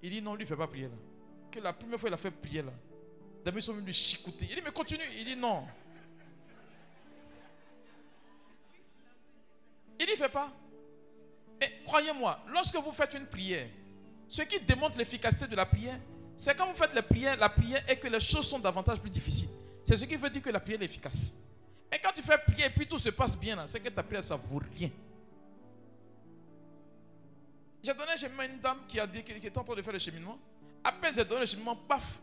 Il dit non, lui ne fait pas prière là. Que la première fois il a fait prière là. D'abord ils sont venus chicoter. Il dit mais continue. Il dit non. Il dit fait pas. Mais croyez-moi, lorsque vous faites une prière, ce qui démontre l'efficacité de la prière, c'est quand vous faites la prière, la prière et que les choses sont davantage plus difficiles. C'est ce qui veut dire que la prière est efficace. Et quand tu fais prier et puis tout se passe bien, c'est que ta prière, ça vaut rien. J'ai donné un cheminement à une dame qui, a dit, qui était en train de faire le cheminement. À peine j'ai donné le cheminement, paf,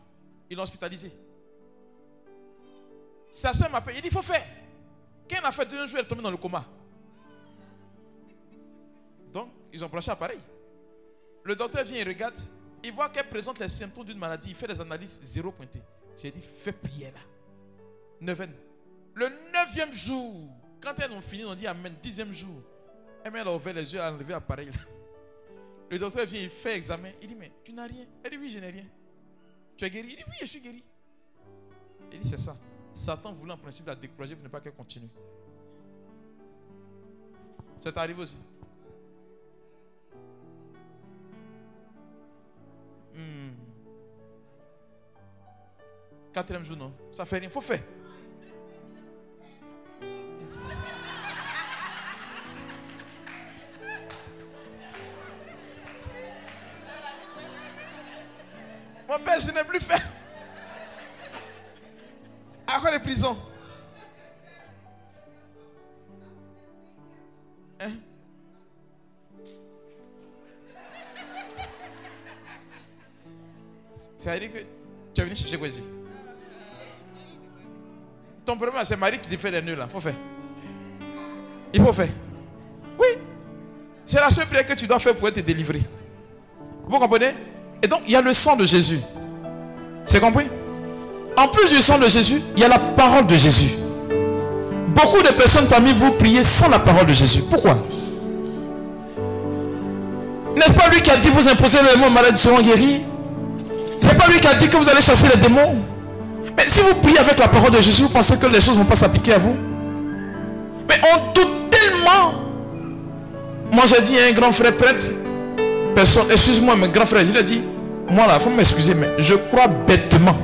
il l'a hospitalisé. Sa soeur m'appelle, il dit, il faut faire. Quand elle a fait deux jours, elle est tombée dans le coma. Donc, ils ont branché l'appareil. Le docteur vient, il regarde, il voit qu'elle présente les symptômes d'une maladie, il fait des analyses, zéro pointé. J'ai dit, fais prier là. Neuvaine. Le neuvième jour, quand elles ont fini, on dit Amen. Dixième jour, elle a ouvert les yeux, elle a enlevé l'appareil. Le docteur vient, il fait examen. Il dit Mais tu n'as rien Elle dit Oui, je n'ai rien. Tu es guéri? Il dit Oui, je suis guéri. Il dit C'est ça. Satan voulait en principe la décourager pour ne pas qu'elle continue. C'est arrivé aussi. Hmm. Quatrième jour, non? Ça fait rien. faut faire. Mon père, je n'ai plus fait. À quoi les prisons Hein? Ça veut dire que tu es venu chercher quoi ici Ton problème, c'est Marie qui te fait les nœuds là. faut faire. Il faut faire. Oui. C'est la seule prière que tu dois faire pour être délivré. Vous comprenez? Et donc, il y a le sang de Jésus. C'est compris? En plus du sang de Jésus, il y a la parole de Jésus. Beaucoup de personnes parmi vous priez sans la parole de Jésus. Pourquoi? N'est-ce pas lui qui a dit vous imposez les mots malades seront guéris? C'est pas lui qui a dit que vous allez chasser les démons? Mais si vous priez avec la parole de Jésus, vous pensez que les choses ne vont pas s'appliquer à vous? Mais on doute tellement. Moi j'ai dit à un grand frère prêtre, personne, excuse-moi, mais grand frère, je lui ai dit, moi là, il faut m'excuser, mais je crois bêtement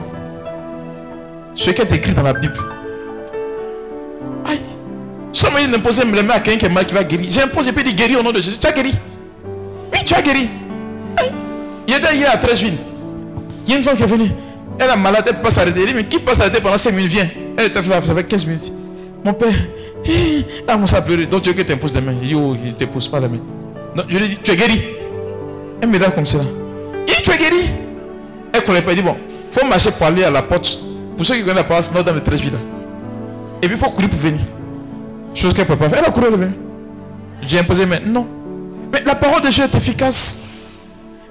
ce qui est écrit dans la Bible. Aïe. On m'a imposer les mains à quelqu'un qui est mal qui va guérir, j'ai imposé puis il guérit au nom de Jésus. Tu as guéri Oui, tu as guéri. Aïe. Il était hier à 13 villes. Il y a une femme qui est venue. Elle est malade, elle ne peut pas s'arrêter. Elle dit, mais qui peut s'arrêter pendant 5 minutes? Viens. Elle était là, ça fait 15 minutes. Mon père, a commencé à pleurer. Donc tu veux que tu les mains. Il dit, oh, il ne te pose pas les mains. Donc je lui ai dit, tu es guéri. Elle me regarde comme. Il dit, tu es guéri. Elle ne connaît pas. Il dit, bon, il faut marcher pour aller à la porte. Pour ceux qui connaissent la paroisse Notre-Dame de 13 villes. Et puis il faut courir pour venir. Chose qu'elle ne peut pas faire. Elle a couru, elle est venue. J'ai imposé, mais non. Mais la parole de Dieu est efficace.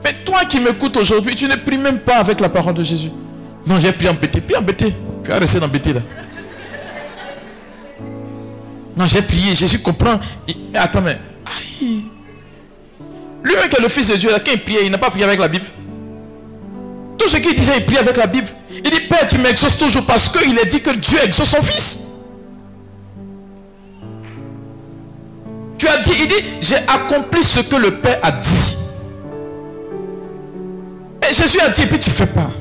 Mais toi qui m'écoutes aujourd'hui, tu ne pries même pas avec la parole de Jésus. Non, j'ai prié embêté. Puis embêté. Tu vas rester embêté là. Non, j'ai prié. Jésus comprend. Il- Attends, mais. Aïe. Lui-même qui est le fils de Dieu, quand il priait, il n'a pas prié avec la Bible. Tout ce qu'il disait, il priait avec la Bible. Il dit, Père, tu m'exauces toujours parce qu'il a dit que Dieu exauce son fils. Tu as dit, il dit, j'ai accompli ce que le Père a dit. Et Jésus a dit, et puis tu ne fais pas.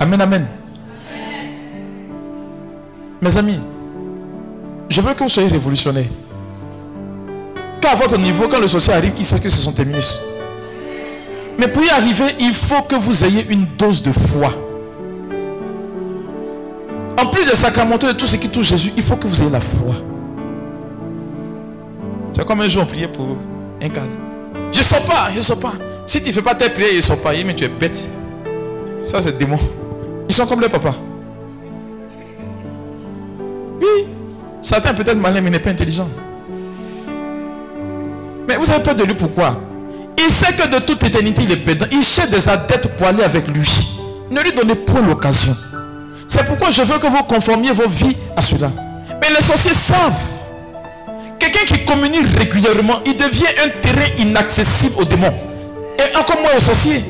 Amen, amen. Mes amis, je veux que vous soyez révolutionnaires. Qu'à votre niveau, quand le sorcier arrive, qui sait que ce sont tes ministres? Mais pour y arriver, il faut que vous ayez une dose de foi. En plus des sacramentaux et de tout ce qui touche Jésus, il faut que vous ayez la foi. C'est comme un jour on priait pour un cas. Je ne sors pas, je ne sors pas. Si tu ne fais pas tes prières, ils ne sors pas. Mais tu es bête. Ça, c'est démon. Ils sont comme les papas. Oui. Satan peut-être malin, mais n'est pas intelligent. Mais vous avez peur de lui pourquoi? Il sait que de toute éternité, il est pédant. Il cherche des adeptes pour aller avec lui. Ne lui donnez point l'occasion. C'est pourquoi je veux que vous conformiez vos vies à cela. Mais les sorciers savent. Quelqu'un qui communie régulièrement, il devient un terrain inaccessible aux démons. Et encore moins aux sorciers.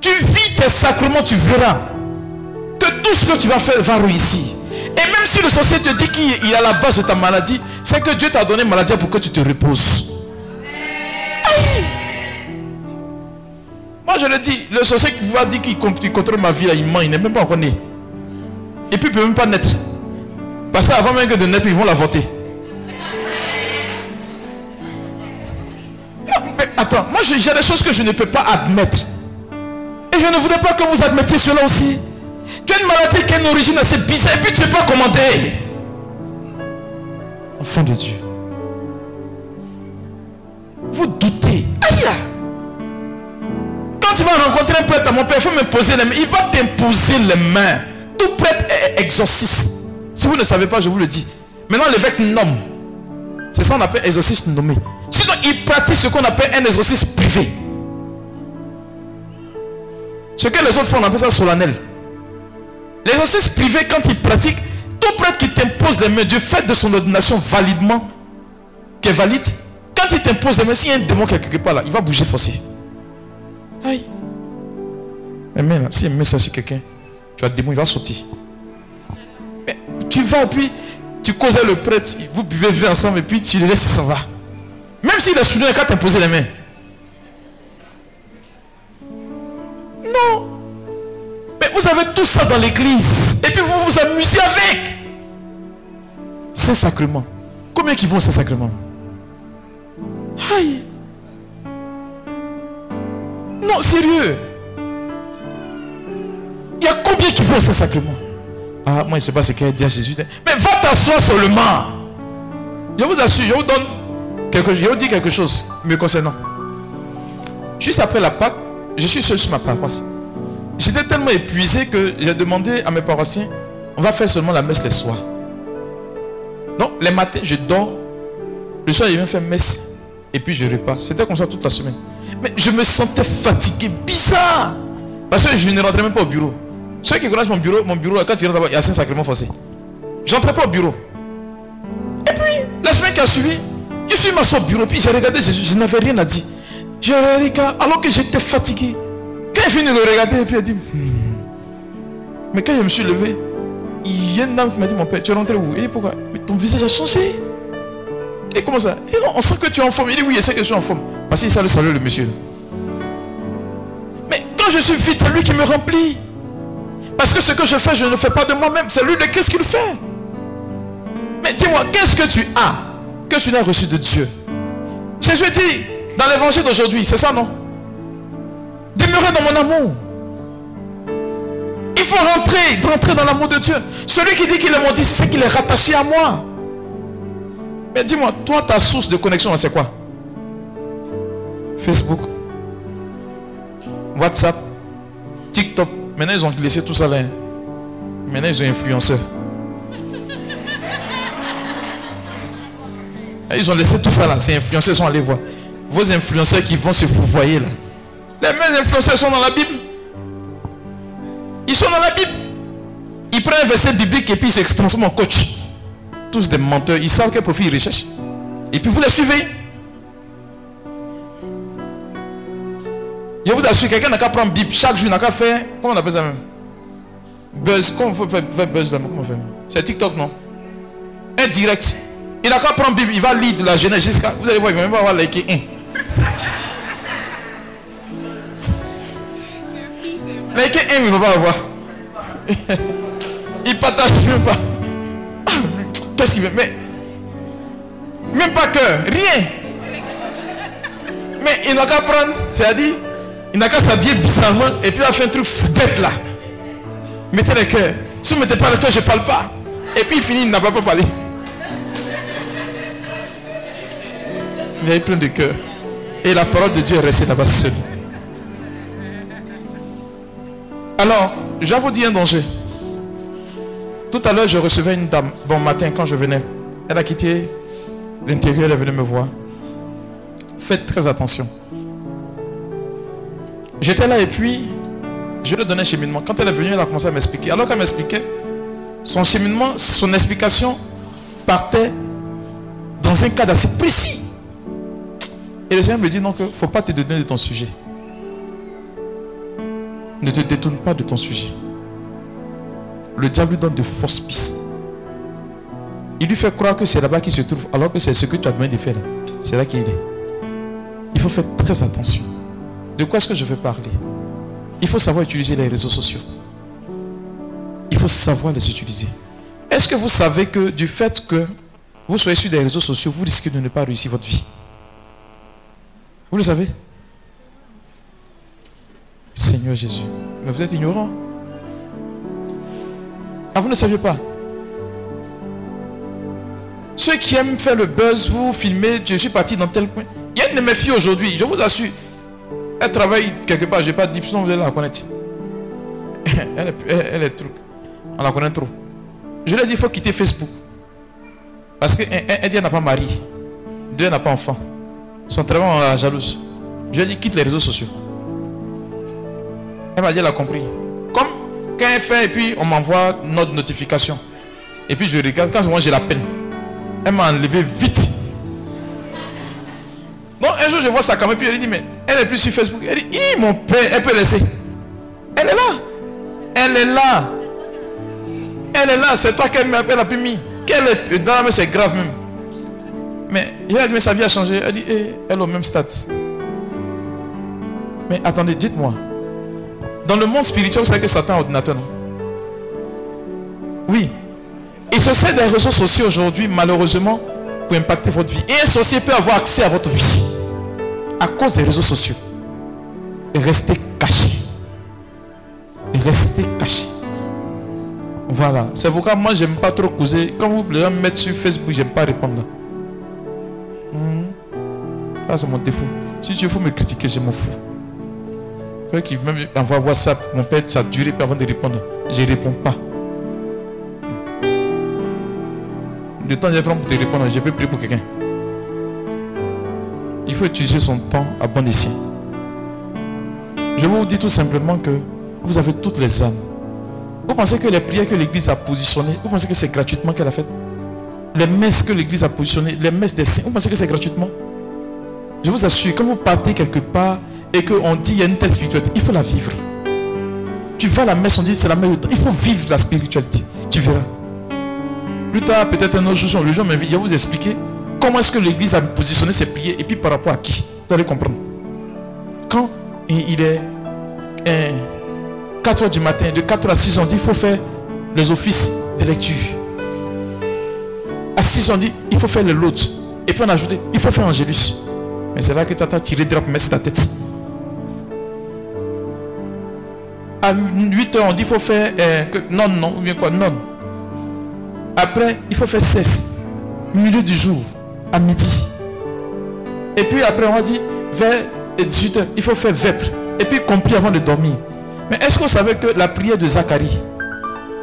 Tu vis tes sacrements, tu verras que tout ce que tu vas faire va réussir. Et même si le sorcier te dit qu'il est à la base de ta maladie, c'est que Dieu t'a donné maladie pour que tu te reposes. Aïe. Moi je le dis, le sorcier qui va dire qu'il con- qu'il contrôle ma vie, il ment, il n'est même pas encore né. Et puis il ne peut même pas naître. Parce qu'avant même que de naître, ils vont l'avorter. Non, mais attends, moi j'ai des choses que je ne peux pas admettre. Et je ne voudrais pas que vous admettiez cela aussi. Tu as une maladie qui a une origine assez bizarre et puis tu ne peux pas commander. Enfant de Dieu. Vous doutez. Aïe! Quand tu vas rencontrer un prêtre à mon père, il faut me poser les mains. Il va t'imposer les mains. Tout prêtre est exorciste. Si vous ne savez pas, je vous le dis. Maintenant, l'évêque nomme. C'est ça qu'on appelle exorciste nommé. Sinon, il pratique ce qu'on appelle un exorcisme privé. Ce que les autres font, on appelle ça solennel. L'exorcisme privé, quand il pratique, tout prêtre qui t'impose les mains du fait de son ordination validement, qui est valide, quand il t'impose les mains, s'il y a un démon qui est quelque part là, il va bouger forcé. Aïe. Mais maintenant, si elle met ça sur quelqu'un, tu vas te démon, il va sortir. Mais tu vas puis tu causes le prêtre, vous buvez le ensemble et puis tu le laisses, il s'en va. Même s'il est souvenu quand t'imposer les mains. Non. Vous avez tout ça dans l'église. Et puis vous vous amusez avec. Ces sacrements. Combien qui vont ces sacrements? Aïe. Non, sérieux. Il y a combien qui vont ces sacrements? Ah, moi, je ne sais pas ce qu'elle dit à Jésus. Mais va t'asseoir seulement. Je vous assure, je vous donne quelque chose. Je vous dis quelque chose me concernant. Juste après la Pâque, je suis seul sur ma paroisse. J'étais tellement épuisé que j'ai demandé à mes paroissiens, on va faire seulement la messe les soirs. Donc, les matins, je dors. Le soir, je viens faire messe. Et puis, je repasse. C'était comme ça toute la semaine. Mais je me sentais fatigué, bizarre. Parce que je ne rentrais même pas au bureau. Ceux qui connaissent mon bureau, mon bureau, quand ils rentrent il y a cinq sacrements forcés. Je n'entrais pas au bureau. Et puis, la semaine qui a suivi, je suis m'assis au bureau, puis j'ai regardé Jésus, je n'avais rien à dire. J'ai regardé alors que j'étais fatigué. Quand il finit de le regarder, et puis dit, Hmm. mais quand je me suis levé, il y a une dame qui m'a dit, mon père, tu es rentré où? Il dit, pourquoi? Mais ton visage a changé. Et comment ça? Dit, non, on sent que tu es en forme. Il dit, oui, je sais que je suis en forme. Parce qu'il savait saluer le monsieur. Mais quand je suis vite, c'est lui qui me remplit. Parce que ce que je fais, je ne fais pas de moi-même. C'est lui de qu'est-ce qu'il fait? Mais dis-moi, qu'est-ce que tu as que tu n'as reçu de Dieu? Jésus dit dans l'évangile d'aujourd'hui, c'est ça non? Demeurez dans mon amour. Il faut rentrer, rentrer dans l'amour de Dieu. Celui qui dit qu'il est disciple, c'est qu'il est rattaché à moi. Mais dis-moi, toi, ta source de connexion, c'est quoi? Facebook, WhatsApp, TikTok. Maintenant, ils ont laissé tout ça là. hein. Maintenant, ils ont influenceurs. Ils ont laissé tout ça là. Ces influenceurs sont allés voir. Vos influenceurs qui vont se fouvoyer là. Les mêmes influenceurs sont dans la Bible. Ils sont dans la Bible. Ils prennent un verset biblique et puis ils se transforment en coach. Tous des menteurs. Ils savent quel profil ils recherchent. Et puis vous les suivez. Je vous assure, quelqu'un n'a qu'à prendre Bible chaque jour, n'a qu'à faire. Comment on appelle ça même? Buzz. Comment on fait, buzz là Comment on fait? C'est TikTok, non? Un direct. Il n'a qu'à prendre Bible, il va lire de la jeunesse jusqu'à. Vous allez voir, il va même pas avoir liké un. Liké un, il ne va pas avoir. il partage même pas. Qu'est-ce qu'il veut? Mais. Même pas cœur, rien. Mais il n'a qu'à prendre, c'est-à-dire, il n'a qu'à s'habiller bizarrement et puis il va faire un truc bête là. Mettez le cœur. Si vous ne mettez pas le cœur, je ne parle pas. Et puis il finit, il n'a pas parlé. Il avait plein de cœur. Et la parole de Dieu est restée là-bas seule. Alors, je vais vous dire un danger. Tout à l'heure, je recevais une dame, bon matin, quand je venais. Elle a quitté l'intérieur, elle est venue me voir. Faites très attention. J'étais là et puis, je lui donnais un cheminement. Quand elle est venue, elle a commencé à m'expliquer. Alors qu'elle m'expliquait, son cheminement, son explication partait dans un cadre assez précis. Et le Seigneur me dit donc, faut pas te détourner de ton sujet. Ne te détourne pas de ton sujet. Le diable lui donne de fausses pistes. Il lui fait croire que c'est là-bas qu'il se trouve, alors que c'est ce que tu as demandé de faire. C'est là qu'il est. Il faut faire très attention. De quoi est-ce que je veux parler? Il faut savoir utiliser les réseaux sociaux. Il faut savoir les utiliser. Est-ce que vous savez que du fait que vous soyez sur des réseaux sociaux, vous risquez de ne pas réussir votre vie? Vous le savez? Seigneur Jésus. Mais vous êtes ignorant. Ah, vous ne saviez pas Ceux qui aiment faire le buzz, vous filmez, je suis parti dans tel coin. Il y a une de mes filles aujourd'hui, je vous assure. Elle travaille quelque part, je n'ai pas dit, sinon vous allez la connaître. Elle est, elle, est truc. On la connaît trop. Je lui ai dit, il faut quitter Facebook. Parce un, dit, elle n'a pas mari. Deux, elle n'a pas enfant. Son travail, on la jalouse. Je lui ai dit, quitte les réseaux sociaux. Elle m'a dit, elle a compris. Comme quand elle fait, et puis on m'envoie notre notification. Et puis je regarde, quand moi j'ai la peine, elle m'a enlevé vite. Non, un jour, je vois sa caméra, puis elle dit, mais elle est plus sur Facebook. Elle dit, mon père, elle peut laisser. Elle est là. Elle est là. Elle est là. C'est toi qu'elle a plus mis. Qu'elle est dans la c'est grave même. Mais il a dit, mais sa vie a changé. Elle dit, eh, elle est au même stade. Mais attendez, dites-moi. Dans le monde spirituel, vous savez que Satan un ordinateur, non? Oui. Il se sert des réseaux sociaux aujourd'hui, malheureusement, pour impacter votre vie. Et un sorcier peut avoir accès à votre vie à cause des réseaux sociaux. Et rester caché. Et rester caché. Voilà. C'est pourquoi moi, j'aime pas trop causer. Quand vous voulez me mettre sur Facebook, j'aime pas répondre. Hmm. Ça, c'est mon défaut. Si tu veux me critiquer, je m'en fous. Ceux qui même WhatsApp, mon père, ça a duré avant de répondre. Je ne réponds pas. Le temps je prends pour te répondre, je peux prier pour quelqu'un. Il faut utiliser son temps à bon escient. Je vous dis tout simplement que vous avez toutes les âmes. Vous pensez que les prières que l'Église a positionnées, vous pensez que c'est gratuitement qu'elle a fait Les messes que l'Église a positionnées, les messes des saints, vous pensez que c'est gratuitement? Je vous assure, quand vous partez quelque part et qu'on dit il y a une telle spiritualité, il faut la vivre. Tu vas à la messe, on dit c'est la meilleure. Il faut vivre la spiritualité. Tu verras. Plus tard, peut-être un autre jour, le jour m'invite, je vais vous expliquer comment est-ce que l'Église a positionné ses prières et puis par rapport à qui. Vous allez comprendre. Quand il est 4 h du matin, de 4 à 6 on dit il faut faire les offices de lecture. À 6 on dit il faut faire le lot. Et puis on a il faut faire Angélus. Mais c'est là que tu as tiré drap pour mettre ta tête. À 8 h on dit il faut faire non, non, ou bien quoi, non. Après, il faut faire cesse. Milieu du jour, à midi. Et puis après, on dire, vers 18h, il faut faire vêpres. Et puis compris avant de dormir. Mais est-ce vous savez que la prière de Zacharie,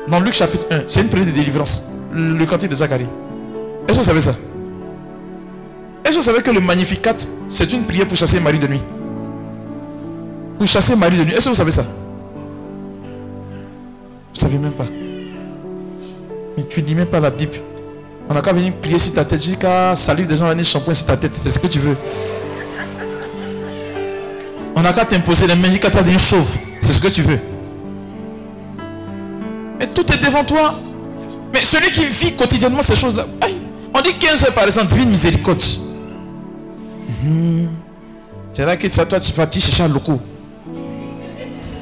dans Luc chapitre 1, c'est une prière de délivrance. Le cantique de Zacharie. Est-ce que vous savez ça? Est-ce que vous savez que le Magnificat, c'est une prière pour chasser Marie de nuit? Pour chasser Marie de nuit. Est-ce que vous savez ça? Ne savez même pas. Mais tu ne lis même pas la Bible. On n'a qu'à venir prier sur ta tête. Jusqu'à saluer des gens venir shampoing sur ta tête. C'est ce que tu veux. On n'a qu'à t'imposer les mains jusqu'à t'as une chauve. C'est ce que tu veux. Mais tout est devant toi. Mais celui qui vit quotidiennement ces choses-là. On dit 15 heures par exemple, divine miséricorde. Hmm. C'est là que toi, tu parti chercher un loco.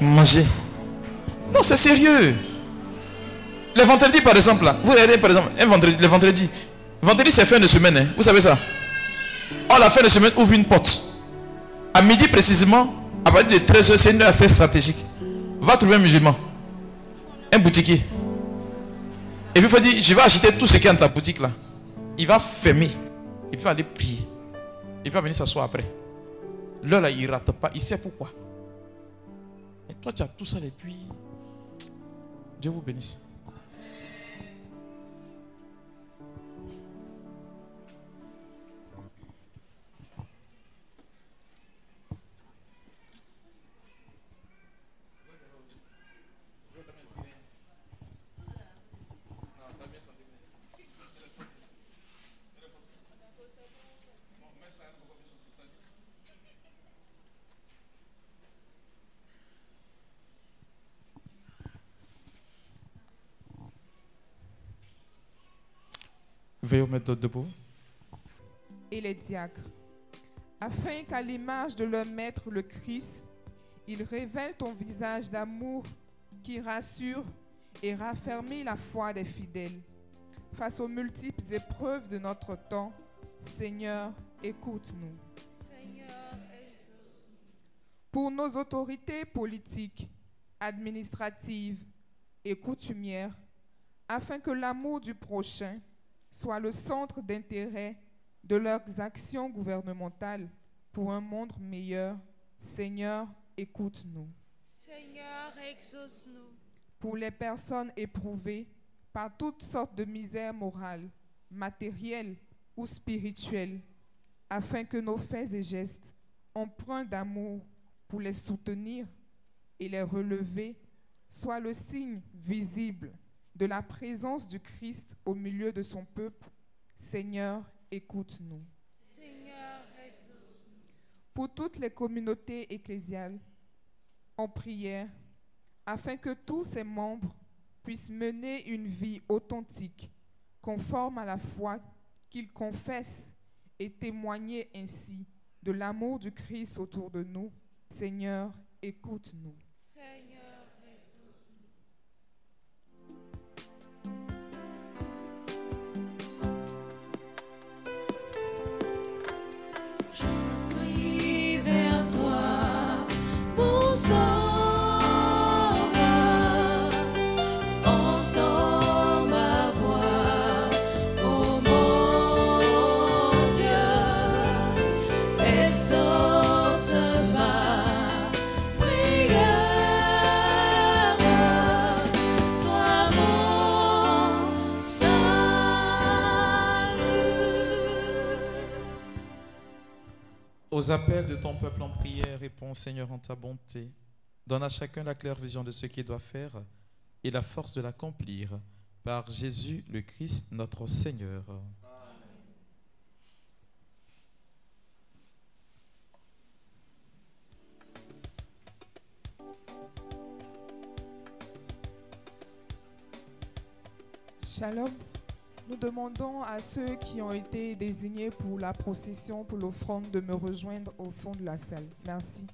Manger. Non, c'est sérieux. Le vendredi, par exemple, là, vous regardez, par exemple, un vendredi, le vendredi. Vendredi, c'est fin de semaine, hein, vous savez ça? Oh, la fin de semaine ouvre une porte. À midi précisément, à partir de 13h, c'est une heure assez stratégique. Va trouver un musulman, un boutiquier. Et puis il faut dire, je vais acheter tout ce qui est dans ta boutique là. Il va fermer. Il va aller prier. Il va venir s'asseoir après. L'heure là, il ne rate pas. Il sait pourquoi. Et toi, tu as tout ça et puis Dieu vous bénisse. Veuillez vous mettre debout. Et les diacres, afin qu'à l'image de leur maître le Christ, ils révèlent ton visage d'amour qui rassure et raffermit la foi des fidèles. Face aux multiples épreuves de notre temps, Seigneur, écoute-nous. Pour nos autorités politiques, administratives et coutumières, afin que l'amour du prochain soit le centre d'intérêt de leurs actions gouvernementales pour un monde meilleur. Seigneur, écoute-nous. Seigneur, exauce-nous. Pour les personnes éprouvées par toutes sortes de misères morales, matérielles ou spirituelles, afin que nos faits et gestes, empreints d'amour pour les soutenir et les relever, soient le signe visible de la présence du Christ au milieu de son peuple. Seigneur, écoute-nous. Seigneur, pour toutes les communautés ecclésiales en prière, afin que tous ses membres puissent mener une vie authentique, conforme à la foi qu'ils confessent et témoigner ainsi de l'amour du Christ autour de nous. Seigneur, écoute-nous. Aux appels de ton peuple en prière, réponds Seigneur en ta bonté. Donne à chacun la claire vision de ce qu'il doit faire et la force de l'accomplir. Par Jésus le Christ, notre Seigneur. Nous demandons à ceux qui ont été désignés pour la procession, pour l'offrande, de me rejoindre au fond de la salle. Merci.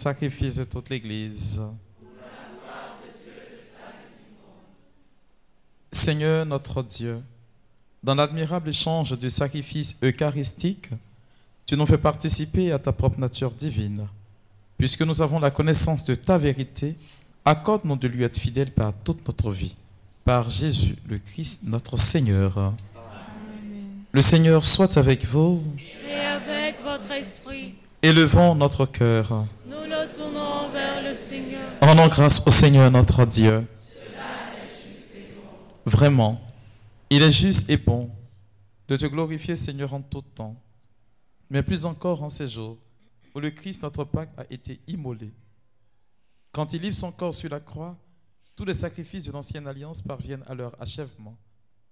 Sacrifice de toute l'Église. Seigneur notre Dieu, dans l'admirable échange du sacrifice eucharistique, tu nous fais participer à ta propre nature divine. Puisque nous avons la connaissance de ta vérité, accorde-nous de lui être fidèles par toute notre vie. Par Jésus le Christ, notre Seigneur. Le Seigneur soit avec vous. Et avec votre esprit, Élevons notre cœur. Rendons grâce au Seigneur notre Dieu. Vraiment, il est juste et bon de te glorifier, Seigneur, en tout temps, mais plus encore en ces jours où le Christ, notre Pâque, a été immolé. Quand il livre son corps sur la croix, tous les sacrifices de l'ancienne alliance parviennent à leur achèvement.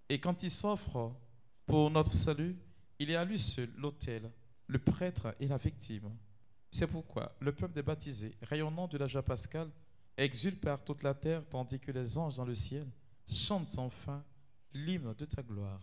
Et quand il s'offre pour notre salut, il est à lui seul l'autel, le prêtre et la victime. C'est pourquoi le peuple des baptisés, rayonnant de la joie pascale, exulte par toute la terre, tandis que les anges dans le ciel chantent sans fin l'hymne de ta gloire.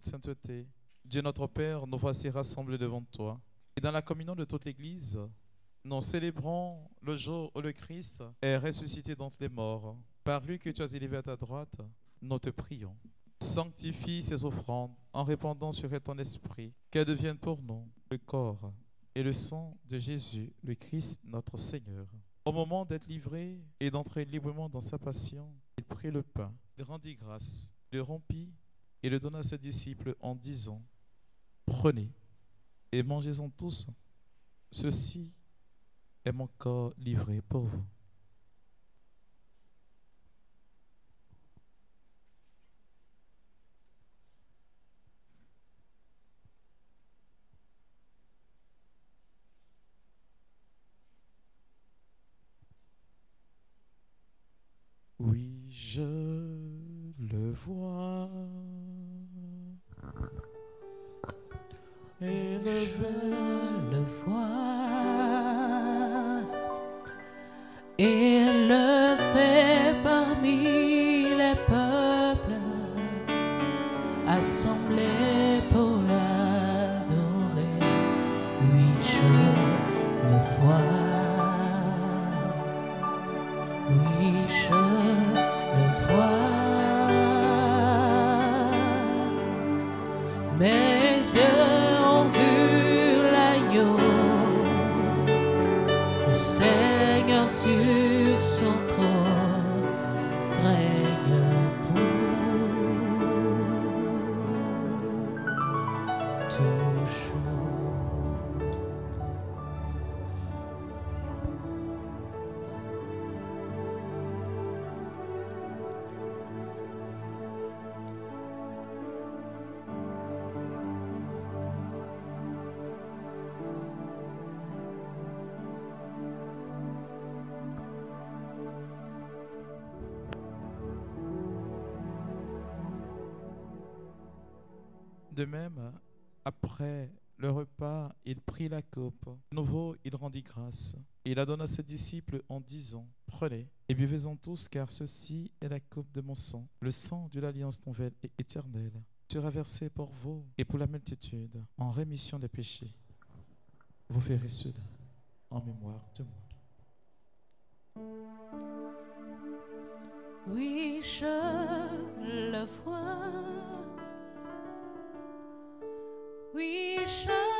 Toute sainteté, Dieu notre Père, nous voici rassemblés devant toi. Et dans la communion de toute l'Église, nous célébrons le jour où le Christ est ressuscité d'entre les morts. Par lui que tu as élevé à ta droite, nous te prions. Sanctifie ces offrandes en répandant sur ton esprit, qu'elles deviennent pour nous le corps et le sang de Jésus, le Christ notre Seigneur. Au moment d'être livré et d'entrer librement dans sa passion, il prit le pain, il rendit grâce, le rompit et le donna à ses disciples en disant, Prenez et mangez-en tous. Ceci est mon corps livré pour vous. Oui, je le vois. Élevé. le voir élevé parmi les peuples assemblés après le repas, il prit la coupe. De nouveau, il rendit grâce. Il la donna à ses disciples en disant, Prenez et buvez-en tous, car ceci est la coupe de mon sang, le sang de l'alliance nouvelle et éternelle, sera versé pour vous et pour la multitude en rémission des péchés. Vous ferez cela en mémoire de moi. Oui, je le vois. Oui, je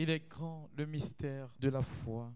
Il est grand le mystère de la foi.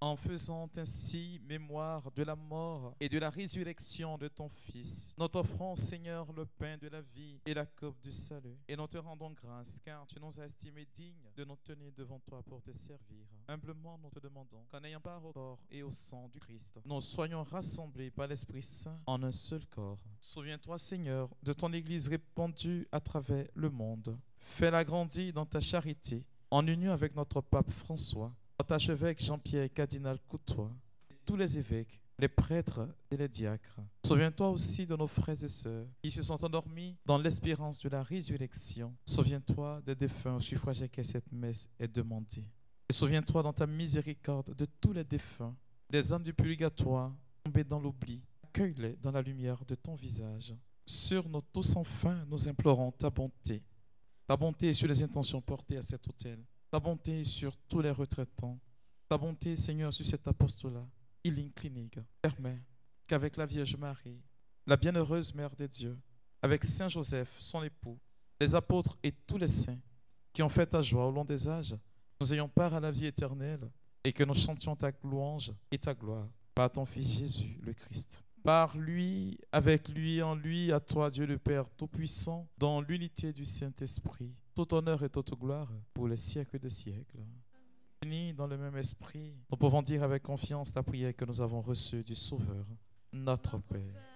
En faisant ainsi mémoire de la mort et de la résurrection de ton Fils, nous t'offrons, Seigneur, le pain de la vie et la coupe du salut. Et nous te rendons grâce, car tu nous as estimés dignes de nous tenir devant toi pour te servir. Humblement, nous te demandons qu'en ayant part au corps et au sang du Christ, nous soyons rassemblés par l'Esprit Saint en un seul corps. Souviens-toi, Seigneur, de ton Église répandue à travers le monde. Fais-la grandir dans ta charité, en union avec notre pape François, notre archevêque Jean-Pierre Cardinal Coutois, et tous les évêques, les prêtres et les diacres. Souviens-toi aussi de nos frères et sœurs qui se sont endormis dans l'espérance de la résurrection. Souviens-toi des défunts au suffrage que cette messe est demandée. Et souviens-toi dans ta miséricorde de tous les défunts, des âmes du purgatoire tombées dans l'oubli. Accueille-les dans la lumière de ton visage. Sur nous tous enfin, nous implorons ta bonté. Ta bonté sur les intentions portées à cet hôtel. Ta bonté sur tous les retraitants. Ta bonté, Seigneur, sur cet apostolat. Healing Clinique. Permet qu'avec la Vierge Marie, la bienheureuse Mère des dieux, avec Saint Joseph, son époux, les apôtres et tous les saints qui ont fait ta joie au long des âges, nous ayons part à la vie éternelle et que nous chantions ta louange et ta gloire par ton Fils Jésus, le Christ. Par lui, avec lui, en lui, à toi, Dieu le Père Tout-Puissant, dans l'unité du Saint-Esprit, tout honneur et toute gloire pour les siècles des siècles. Unis dans le même esprit, nous pouvons dire avec confiance la prière que nous avons reçue du Sauveur, notre Père.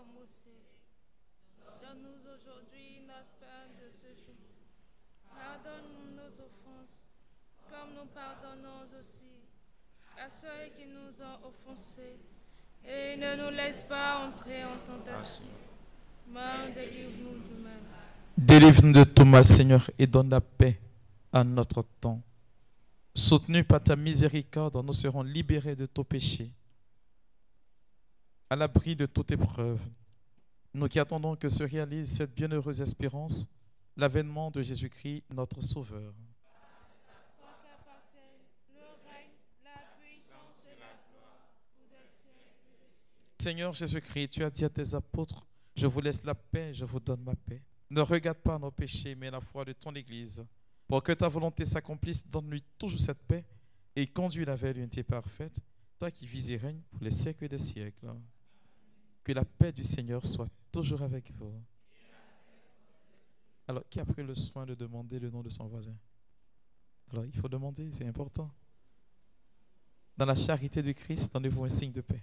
Comme au ciel. Donne-nous aujourd'hui notre pain de ce jour. Pardonne-nous nos offenses, comme nous pardonnons aussi à ceux qui nous ont offensés. Et ne nous laisse pas entrer en tentation. Mais délivre-nous du mal. Délivre-nous de tout mal, Seigneur, et donne la paix à notre temps. Soutenus par ta miséricorde, nous serons libérés de tout péché, à l'abri de toute épreuve. Nous qui attendons que se réalise cette bienheureuse espérance, l'avènement de Jésus-Christ, notre Sauveur. Seigneur Jésus-Christ, tu as dit à tes apôtres, je vous laisse la paix, je vous donne ma paix. Ne regarde pas nos péchés, mais la foi de ton Église. Pour que ta volonté s'accomplisse, donne-lui toujours cette paix et conduis-la vers l'unité parfaite, toi qui vis et règnes pour les siècles des siècles. Que la paix du Seigneur soit toujours avec vous. Alors, qui a pris le soin de demander le nom de son voisin? Alors, il faut demander, c'est important. Dans la charité du Christ, donnez-vous un signe de paix.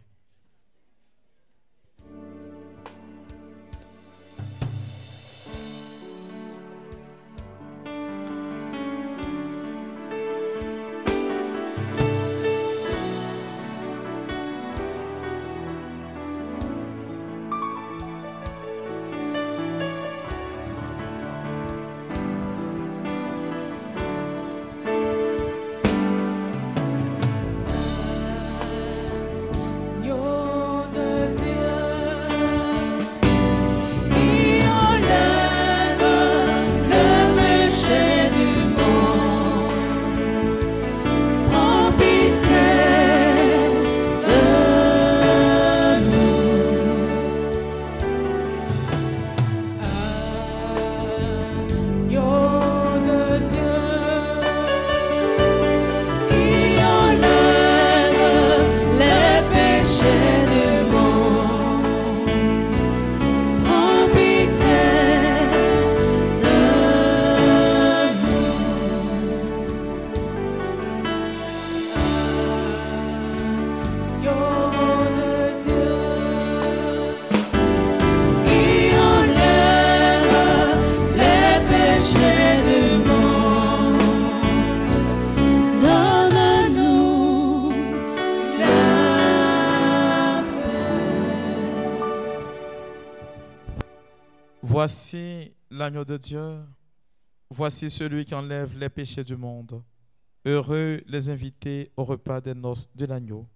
Voici l'agneau de Dieu. Voici celui qui enlève les péchés du monde. Heureux les invités au repas des noces de l'agneau.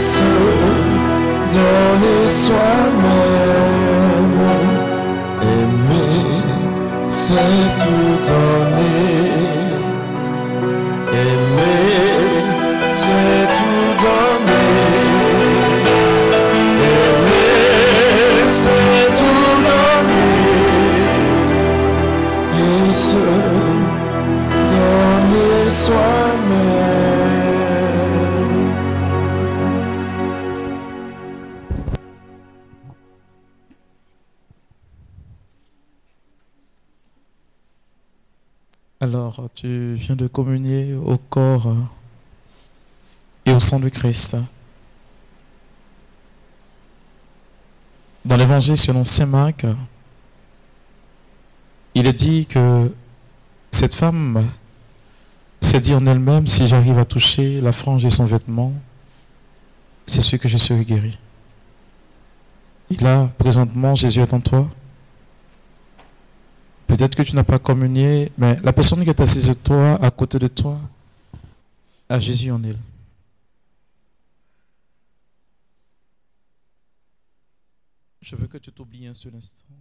Et se donner soi-même. Tu viens de communier au corps euh, et au sang de Christ. Dans l'évangile selon Saint Marc, il est dit que cette femme s'est dit en elle-même, si j'arrive à toucher la frange de son vêtement, c'est sûr que je serai guéri. Et là, présentement, Jésus est en toi. Peut-être que tu n'as pas communié, mais la personne qui est assise toi, à côté de toi, a Jésus en elle. Je veux que tu t'oublies un seul instant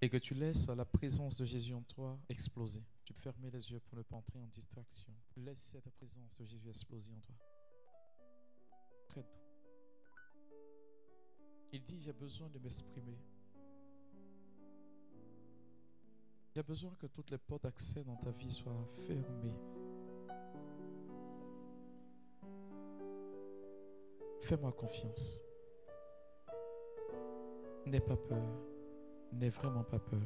et que tu laisses la présence de Jésus en toi exploser. Tu peux fermer les yeux pour ne pas entrer en distraction. Laisse cette présence de Jésus exploser en toi. Près de toi. Il dit, j'ai besoin de m'exprimer. J'ai besoin que toutes les portes d'accès dans ta vie soient fermées. Fais-moi confiance. N'aie pas peur. N'aie vraiment pas peur.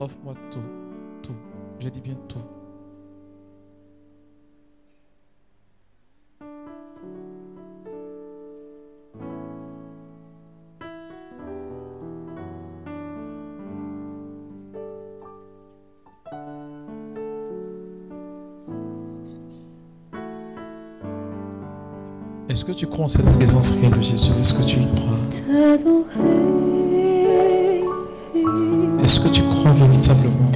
Offre-moi tout, tout. Je dis bien tout. Que tu crois en cette présence réelle de Jésus? Est-ce que tu y crois? Est-ce que tu crois véritablement?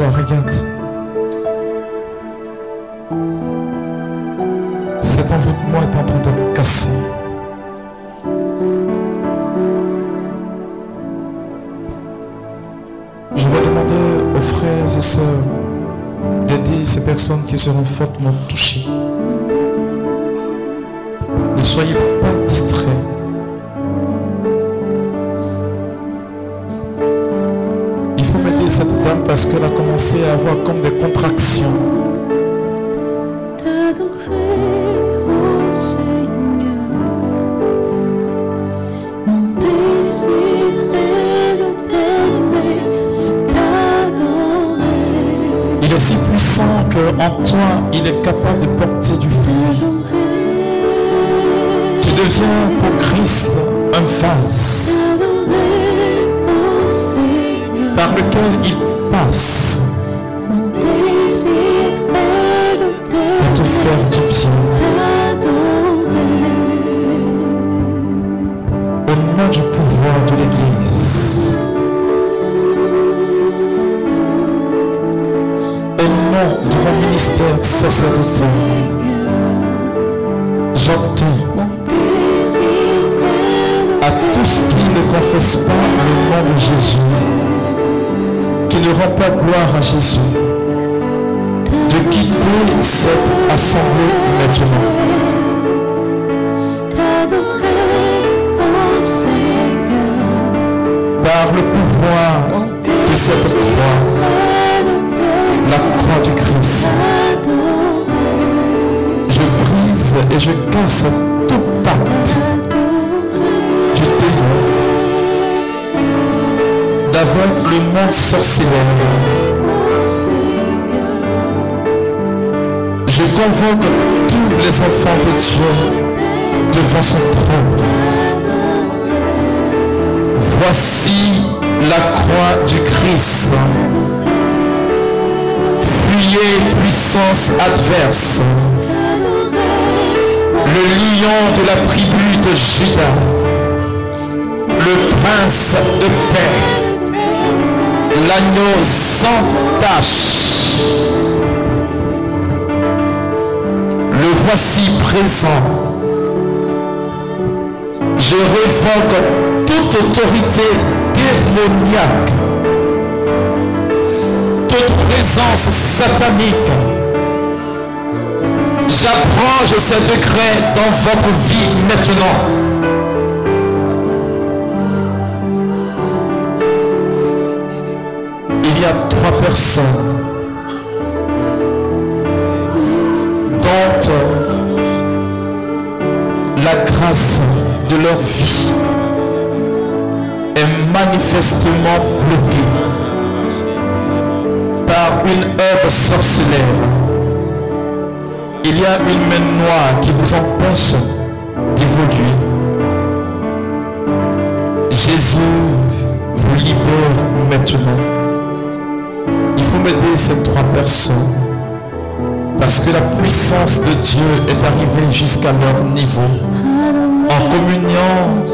Regarde. Cet envoûtement est en train d'être cassé. Je vais demander aux frères et sœurs d'aider ces personnes qui seront fortement puissant qu'en toi, il est capable de porter du fruit. Tu deviens pour Christ un vase par lequel il passe sacerdotal. J'entends à tous qui ne confessent pas le nom de Jésus, qui ne rendent pas gloire à Jésus, de quitter cette assemblée maintenant. par le pouvoir de cette croix, et je casse tout pacte du démon d'aveuglement sorcière. Je convoque tous les enfants de Dieu devant son trône. Voici la croix du Christ. Fuyez puissance adverse. Le lion de la tribu de Juda. Le prince de paix. L'agneau sans tache. Le voici présent. Je révoque toute autorité démoniaque, toute présence satanique. J'approche ces décrets dans votre vie maintenant. Il y a trois personnes dont la grâce de leur vie est manifestement bloquée par une œuvre sorcellaire. Il y a une main noire qui vous empêche d'évoluer. Jésus vous libère maintenant. Il faut m'aider ces trois personnes parce que la puissance de Dieu est arrivée jusqu'à leur niveau. En communion,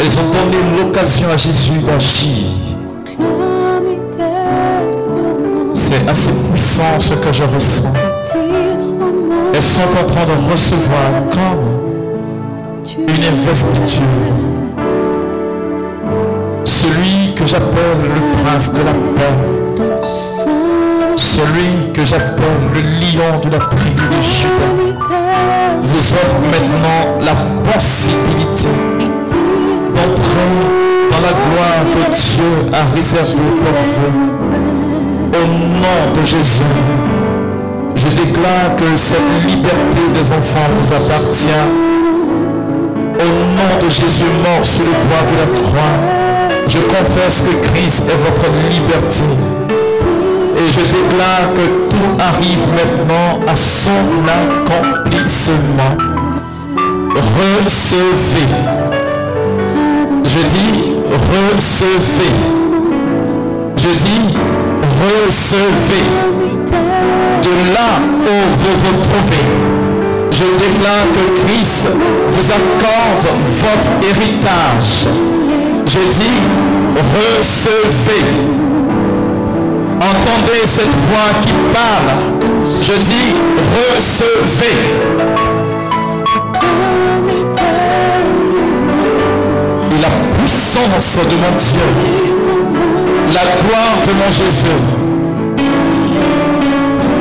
elles ont donné l'occasion à Jésus d'agir. C'est assez puissant ce que je ressens. Sont en train de recevoir comme une investiture. Celui que j'appelle le prince de la paix. Celui que j'appelle le lion de la tribu de Juda vous offre maintenant la possibilité d'entrer dans la gloire que Dieu a réservée pour vous. Au nom de Jésus, je déclare que cette liberté des enfants vous appartient. Au nom de Jésus mort sur le bois de la croix, je confesse que Christ est votre liberté. Et je déclare que tout arrive maintenant à son accomplissement. Recevez. Je dis recevez. Je dis recevez. De là où vous vous trouvez. Je déclare que Christ vous accorde votre héritage. Je dis recevez. Entendez cette voix qui parle. Je dis recevez. Et la puissance de mon Dieu, la gloire de mon Jésus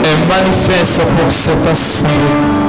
est manifeste pour cette assemblée.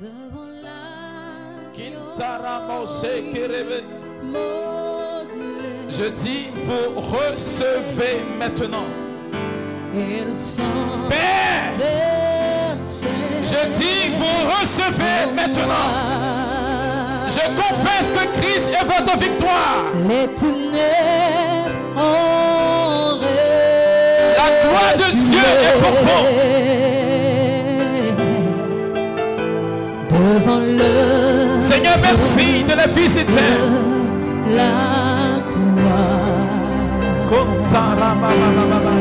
Devant la shekerebe. modelé Je dis, vous recevez maintenant. Père, je dis, vous recevez maintenant. Je confesse que Christ est votre victoire. La gloire de Dieu est pour vous. Devant le Seigneur, merci de la visiter. la. Kontaramamamamama.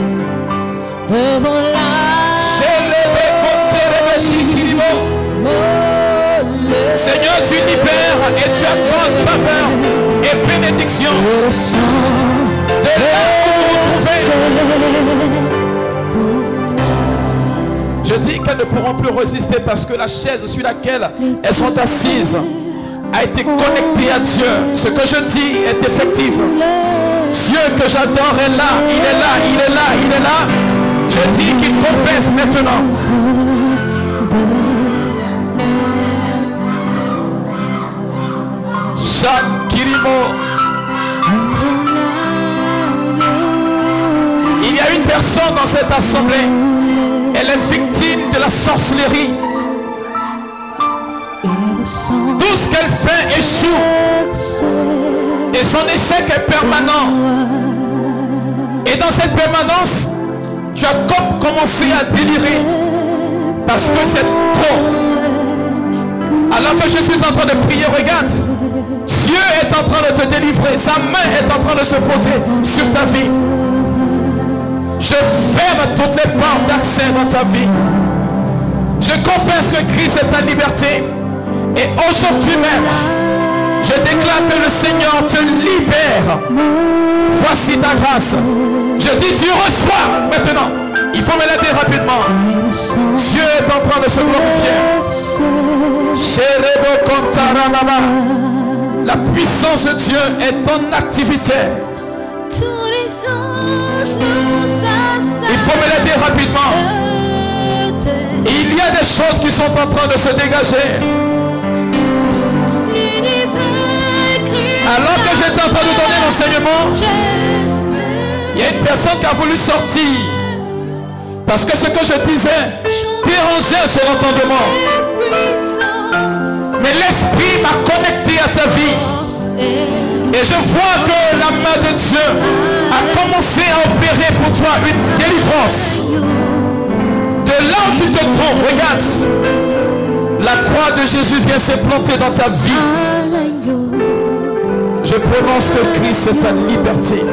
Devant la Seigneur, tu libères et tu accordes faveur et bénédiction de Je dis qu'elles ne pourront plus résister parce que la chaise sur laquelle elles sont assises a été connectée à Dieu. Ce que je dis est effectif. Dieu que j'adore est là, il est là, il est là, il est là. Je dis qu'il confesse maintenant. Jacques Kirimo. Personne dans cette assemblée. Elle est victime de la sorcellerie. Tout ce qu'elle fait échoue. Et son échec est permanent. Et dans cette permanence, tu as comme commencé à délirer. Parce que c'est trop. Alors que je suis en train de prier, regarde. Dieu est en train de te délivrer. Sa main est en train de se poser sur ta vie. Je ferme toutes les portes d'accès dans ta vie. Je confesse que Christ est ta liberté. Et aujourd'hui même, je déclare que le Seigneur te libère. Voici ta grâce. Je dis, tu reçois maintenant. Il faut me l'aider rapidement. Dieu est en train de se glorifier. La puissance de Dieu est en activité. Faut me l'aider rapidement. assaillent. Et il y a des choses qui sont en train de se dégager. Alors que j'étais en train de donner l'enseignement, il y a une personne qui a voulu sortir. Parce que ce que je disais dérangeait son entendement. Mais l'Esprit m'a connecté à ta vie. Et je vois que la main de Dieu a commencé à opérer pour toi une délivrance. De là où tu te trouves, regarde. La croix de Jésus vient s'implanter dans ta vie. Je prononce que Christ est ta liberté.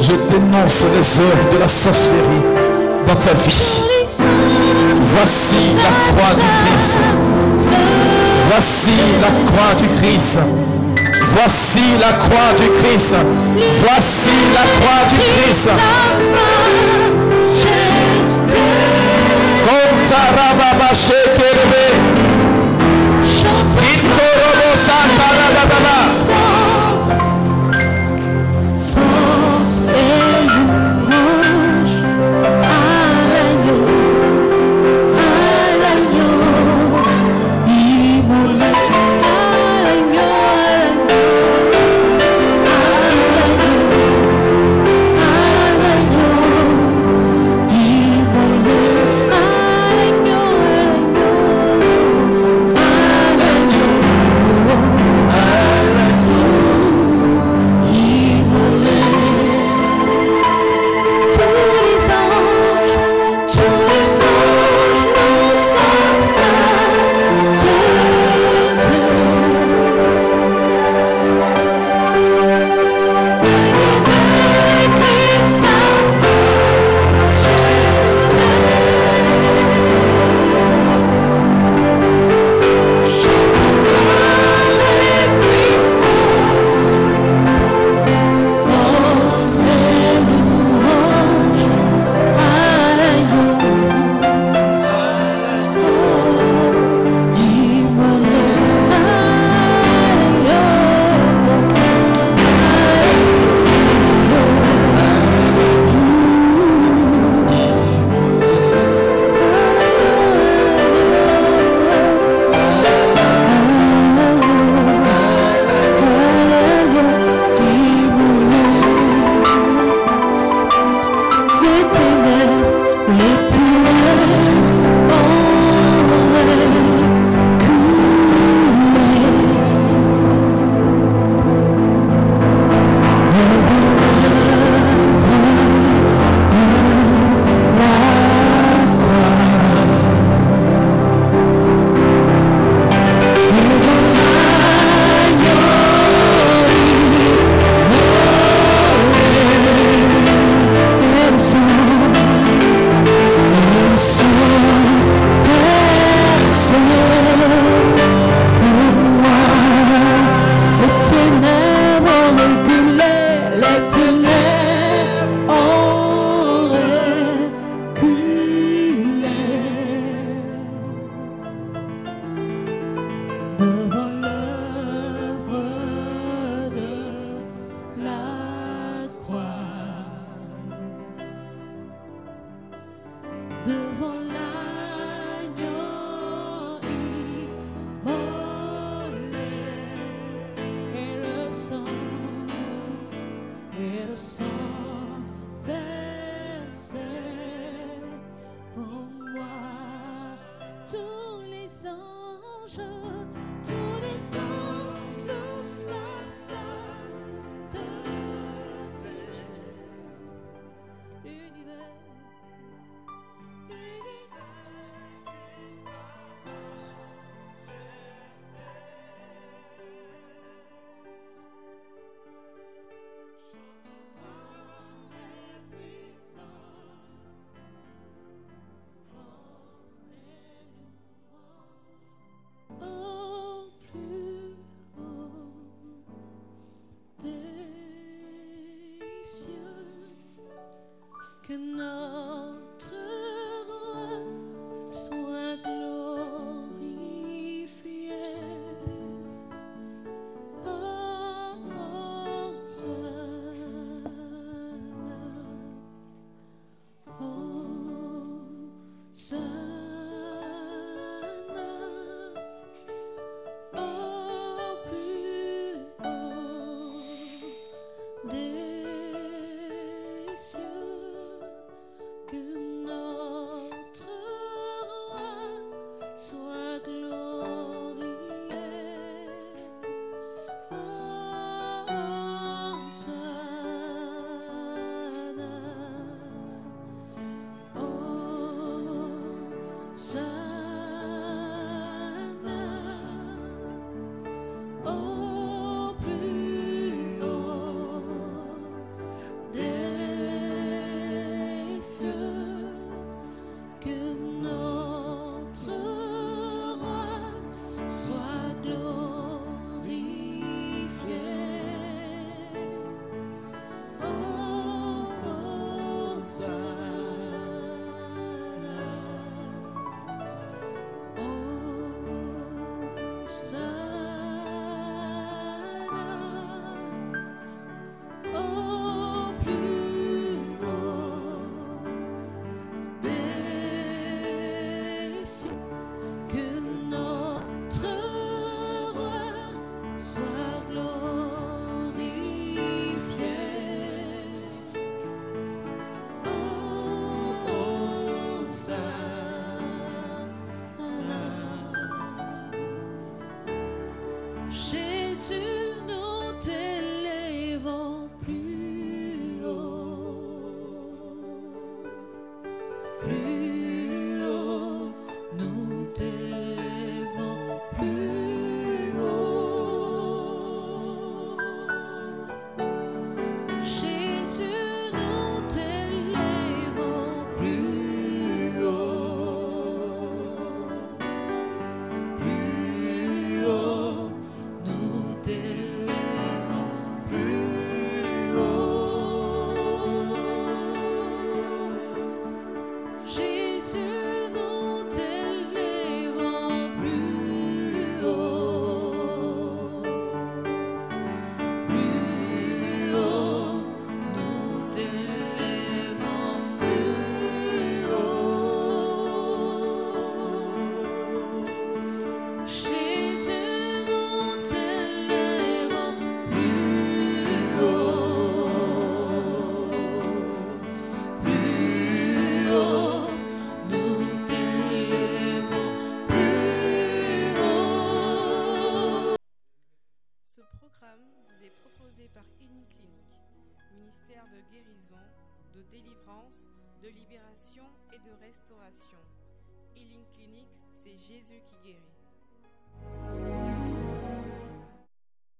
Je dénonce les œuvres de la sorcellerie dans ta vie. Voici la croix du Christ. Voici la croix du Christ. Voici la croix du Christ. Voici la croix du Christ.